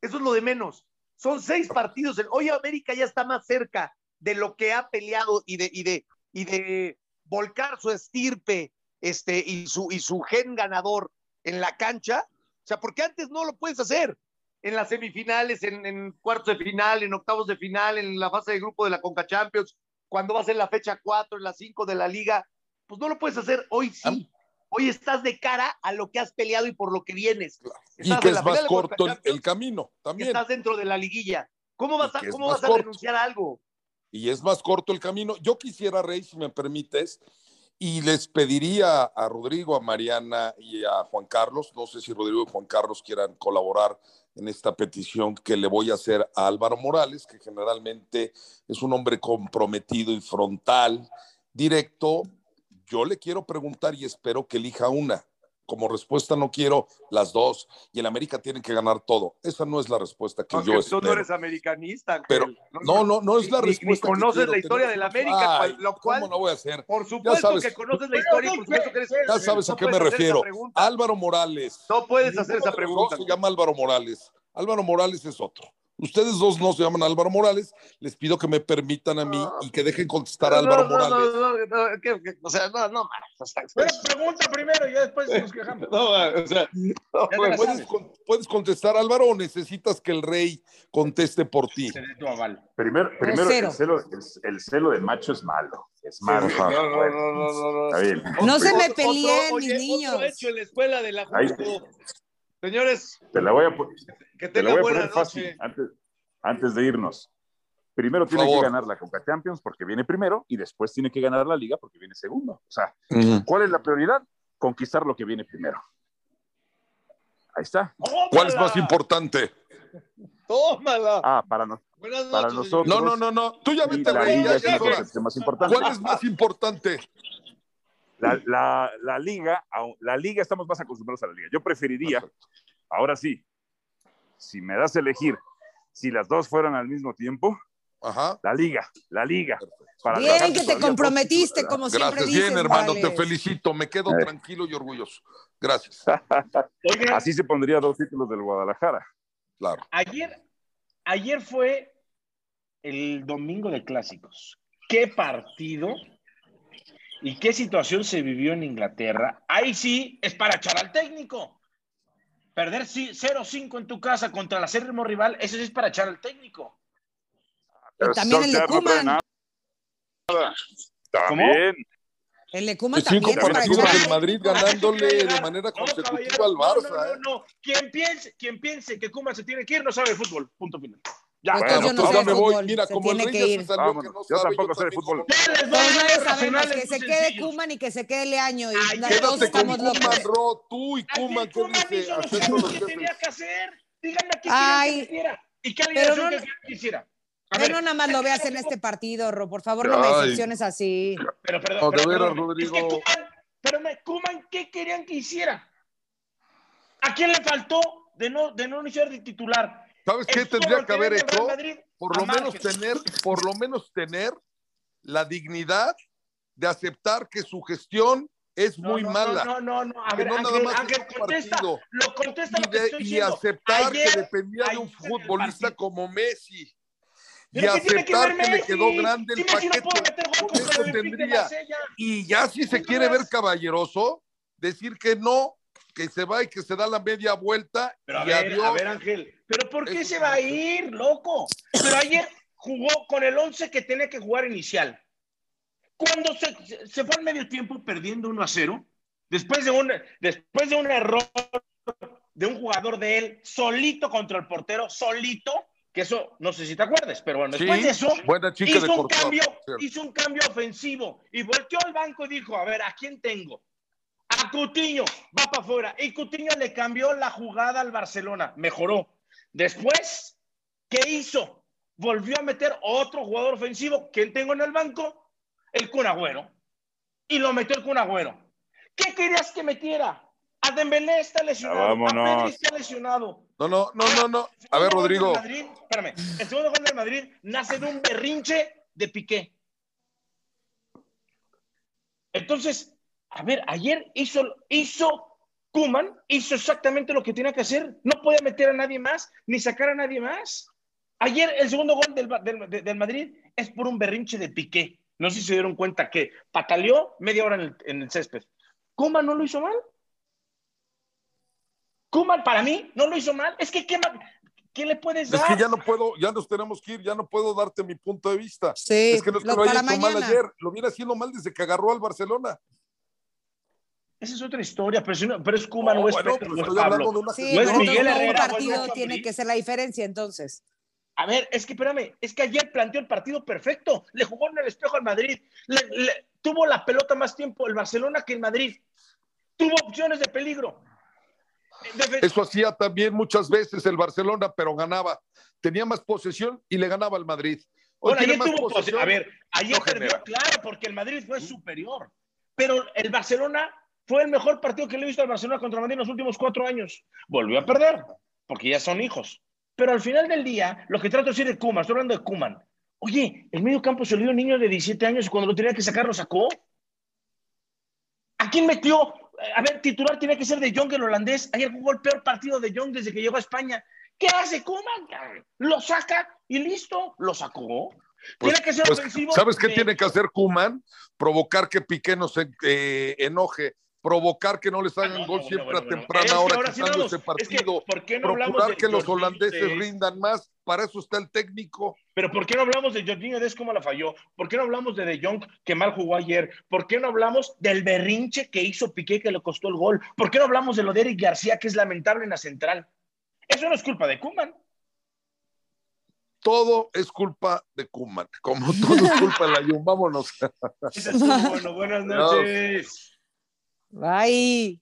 eso es lo de menos. Son seis partidos. Hoy América ya está más cerca de lo que ha peleado y de, y de, y de volcar su estirpe este, y, su, y su gen ganador en la cancha. O sea, porque antes no lo puedes hacer. En las semifinales, en, en cuartos de final, en octavos de final, en la fase de grupo de la Conca Champions, cuando vas en la fecha 4, en la 5 de la liga, pues no lo puedes hacer. Hoy sí. Hoy estás de cara a lo que has peleado y por lo que vienes. Y Estás que en la es más corto el, camino y también. estás dentro de la liguilla. ¿Cómo vas a, que cómo vas a renunciar a algo? Y es más corto el camino. Yo quisiera, Rey, si me permites, y les pediría a Rodrigo, a Mariana y a Juan Carlos, no sé si Rodrigo y Juan Carlos quieran colaborar en esta petición que le voy a hacer a Álvaro Morales, que generalmente es un hombre comprometido y frontal, directo. Yo le quiero preguntar y espero que elija una. Como respuesta no quiero las dos y el América tiene que ganar todo. Esa no es la respuesta que Aunque yo tú espero. no eres americanista. Pero no, no, no es la Ni- ni respuesta. que conoces la historia de la Tenemos- América, Ay, lo cual- ¿Cómo no voy a hacer? Por supuesto que conoces la historia y por supuesto que eres. Ya sabes a qué me refiero. Álvaro Morales. No puedes hacer esa pregunta. se llama Álvaro Morales. Álvaro Morales es otro. Ustedes dos no se llaman Álvaro Morales. Les pido que me permitan a mí y que dejen contestar a No, Álvaro no, no, Morales. no, no, no, que- que- o sea, no, no, Pero pregunta primero y ya después nos quejamos. no, o sea, no, ¿Puedes, con- puedes contestar, Álvaro, o necesitas que el rey conteste por ti? Se dé tu aval. Primero, primero el, celo, el, el celo de macho es malo. Es malo. Ajá. no, no, no, no, no, no. Está bien. No se me peleen, mis niños. Otro hecho en la escuela de la juventud. Señores, Te la voy a, po- que te la tengan voy a buena poner fácil antes, antes de irnos. Primero tiene que ganar la Coca Champions porque viene primero y después tiene que ganar la liga porque viene segundo. O sea. ¿cuál es la prioridad? Conquistar lo que viene primero. Ahí está. ¿Cuál es más importante? Tómala. Ah, para, para noches. nosotros. No, no, no, no. Tú ya vete, la rey. liga Ya, es ya es hora. el más importante. ¿Cuál es más importante? La, la- la liga, la liga, estamos más acostumbrados a la liga. Yo preferiría, ahora sí, si me das a elegir, si las dos fueran al mismo tiempo, Ajá. la liga, la liga. Para Bien que te comprometiste, como siempre Gracias, dices, bien, hermano. Te felicito. Me quedo Eh. tranquilo y orgulloso. Gracias. Así se pondría dos títulos del Guadalajara. Claro. ayer, ayer fue el domingo de clásicos. ¿Qué partido y qué situación se vivió en Inglaterra? Ahí sí es para echar al técnico. Perder sí- 0-5 en tu casa contra el acérrimo rival, eso sí es para echar al técnico. Y también el no nada. También. El de Kuma Cinco también para partidos echar. del Madrid ganándole de manera No, consecutiva caballero, al no, Barça. No, no, ¿eh? no, Quien piense, quien piense que Kuma se tiene que ir no sabe de fútbol. Punto final. Ya, Pues bueno, yo no ya de me voy. Mira, se como el tiene rey que se salió que no Yo sabe, tampoco sé de fútbol. Nadie sabemos que se quede. Kuman y que se quede Leaño. Y Ay, quédate con estamos locos. Kuman, Ro, tú y Kuman, ¿qué dice? hizo lo que tenía que hacer. Díganme a qué hiciera. ¿Y qué alineación no- que hiciera? Pero no nada más lo veas en este partido, Ro. Por favor, no me decepciones así. Pero, perdón, pero, Rodrigo. Pero me, Koeman, ¿qué querían que hiciera? ¿A quién le faltó de no, de no iniciar de titular? ¿Sabes qué tendría que haber hecho? Por lo menos tener, por lo menos tener la dignidad de aceptar que su gestión es No, muy no, mala. No, no, no, a que ver, no nada Ángel, más es Ángel, contesta, partido. lo contesta y, lo que estoy y aceptar Ayer- que dependía de un futbolista como Messi. Y ¿Pero que aceptar ver que, le quedó grande el Si no paquete. tendría. Marsella. Y ya si se ¿Qué quiere ver más? caballeroso, decir que no, que se va y que se da la media vuelta Pero a y ver, adiós. a ver, Ángel, ¿pero por qué Eso se es va a ir, loco? Pero ayer jugó con el 11 que tenía que jugar inicial. Cuando se, se fue al medio tiempo perdiendo 1 a 0, después de, un, después de un error de un jugador de él solito contra el portero, solito, que eso no sé si te acuerdas, pero bueno, Sí, después de eso, buena chica hizo de un, Courtois, cambio, hizo un cambio ofensivo y volteó al banco y dijo, a ver, ¿a quién tengo? A Cutiño, va para afuera. Y Cutiño le cambió la jugada al Barcelona, mejoró. Después, ¿qué hizo? Volvió a meter otro jugador ofensivo. ¿Quién tengo en el banco? El Kun Agüero. Y lo metió el Kun Agüero. ¿Qué querías que metiera? A Dembélé está lesionado. Ya vámonos. A Pedri está lesionado. No, no, no, no, no. A ver, Rodrigo. Madrid, espérame, el segundo gol del Madrid nace de un berrinche de Piqué. Entonces, a ver, ayer hizo, hizo Kuman, hizo exactamente lo que tenía que hacer. No podía meter a nadie más, ni sacar a nadie más. Ayer el segundo gol del, del- del Madrid es por un berrinche de Piqué. No sé si se dieron cuenta que pataleó media hora en el, en el césped. ¿Kuman no lo hizo mal? Kuman, para mí, no lo hizo mal. Es que, ¿qué, qué le puedes Es dar? que ya no puedo, ya nos tenemos que ir, ya no puedo darte mi punto de vista. Sí, es que no es que lo- lo haya hecho mal ayer, lo viene haciendo mal desde que agarró al Barcelona. Esa es otra historia, pero, si no- pero es Kuman, no, No, es bueno, Pedro, pues no es estoy Pablo. hablando de una Sí, No es pero gestión. Miguel entonces no, Herrera, un partido tiene que ser la diferencia, entonces. A ver, es que espérame, es que ayer planteó el partido perfecto. Le jugó en el espejo al Madrid. Le- le- tuvo la pelota más tiempo el Barcelona que el Madrid. Tuvo opciones de peligro. Defe- Eso hacía también muchas veces el Barcelona, pero ganaba. Tenía más posesión y le ganaba al Madrid. Hoy Bueno, ayer tuvo posesión. pose- A ver, ayer no perdió, genera. claro, porque el Madrid fue superior. Pero el Barcelona fue el mejor partido que le he visto al Barcelona contra Madrid en los últimos cuatro años. Volvió a perder, porque ya son hijos. Pero al final del día, lo que trato de decir de Kuman, estoy hablando de Kuman. Oye, el medio campo se a un niño de 17 años y cuando lo tenía que sacar, lo sacó. ¿A quién metió? A ver, titular tiene que ser de Jong, el holandés. Ayer jugó el peor partido de Jong desde que llegó a España. ¿Qué hace Kuman? Lo saca y listo, lo sacó. Pues- tiene que ser pues, ofensivo. ¿Sabes qué de- tiene que hacer Kuman? Provocar que Piqué no se eh, enoje, provocar que no les Ah, hagan no, gol siempre bueno, a temprana Es que hora ahora sí quitando vamos. ese Es que, partido. ¿por qué no hablamos procurar de que los holandeses rindan más, para eso está el técnico. Pero ¿por qué no hablamos de Jorginho Dest cómo la falló? ¿Por qué no hablamos de De Jong que mal jugó ayer? ¿Por qué no hablamos del berrinche que hizo Piqué que le costó el gol? ¿Por qué no hablamos de lo de Eric García que es lamentable en la central? Eso no es culpa de Kuman. Todo es culpa de Kuman, como todo es culpa de la Jun. Vámonos. Bueno. Buenas noches. Vai!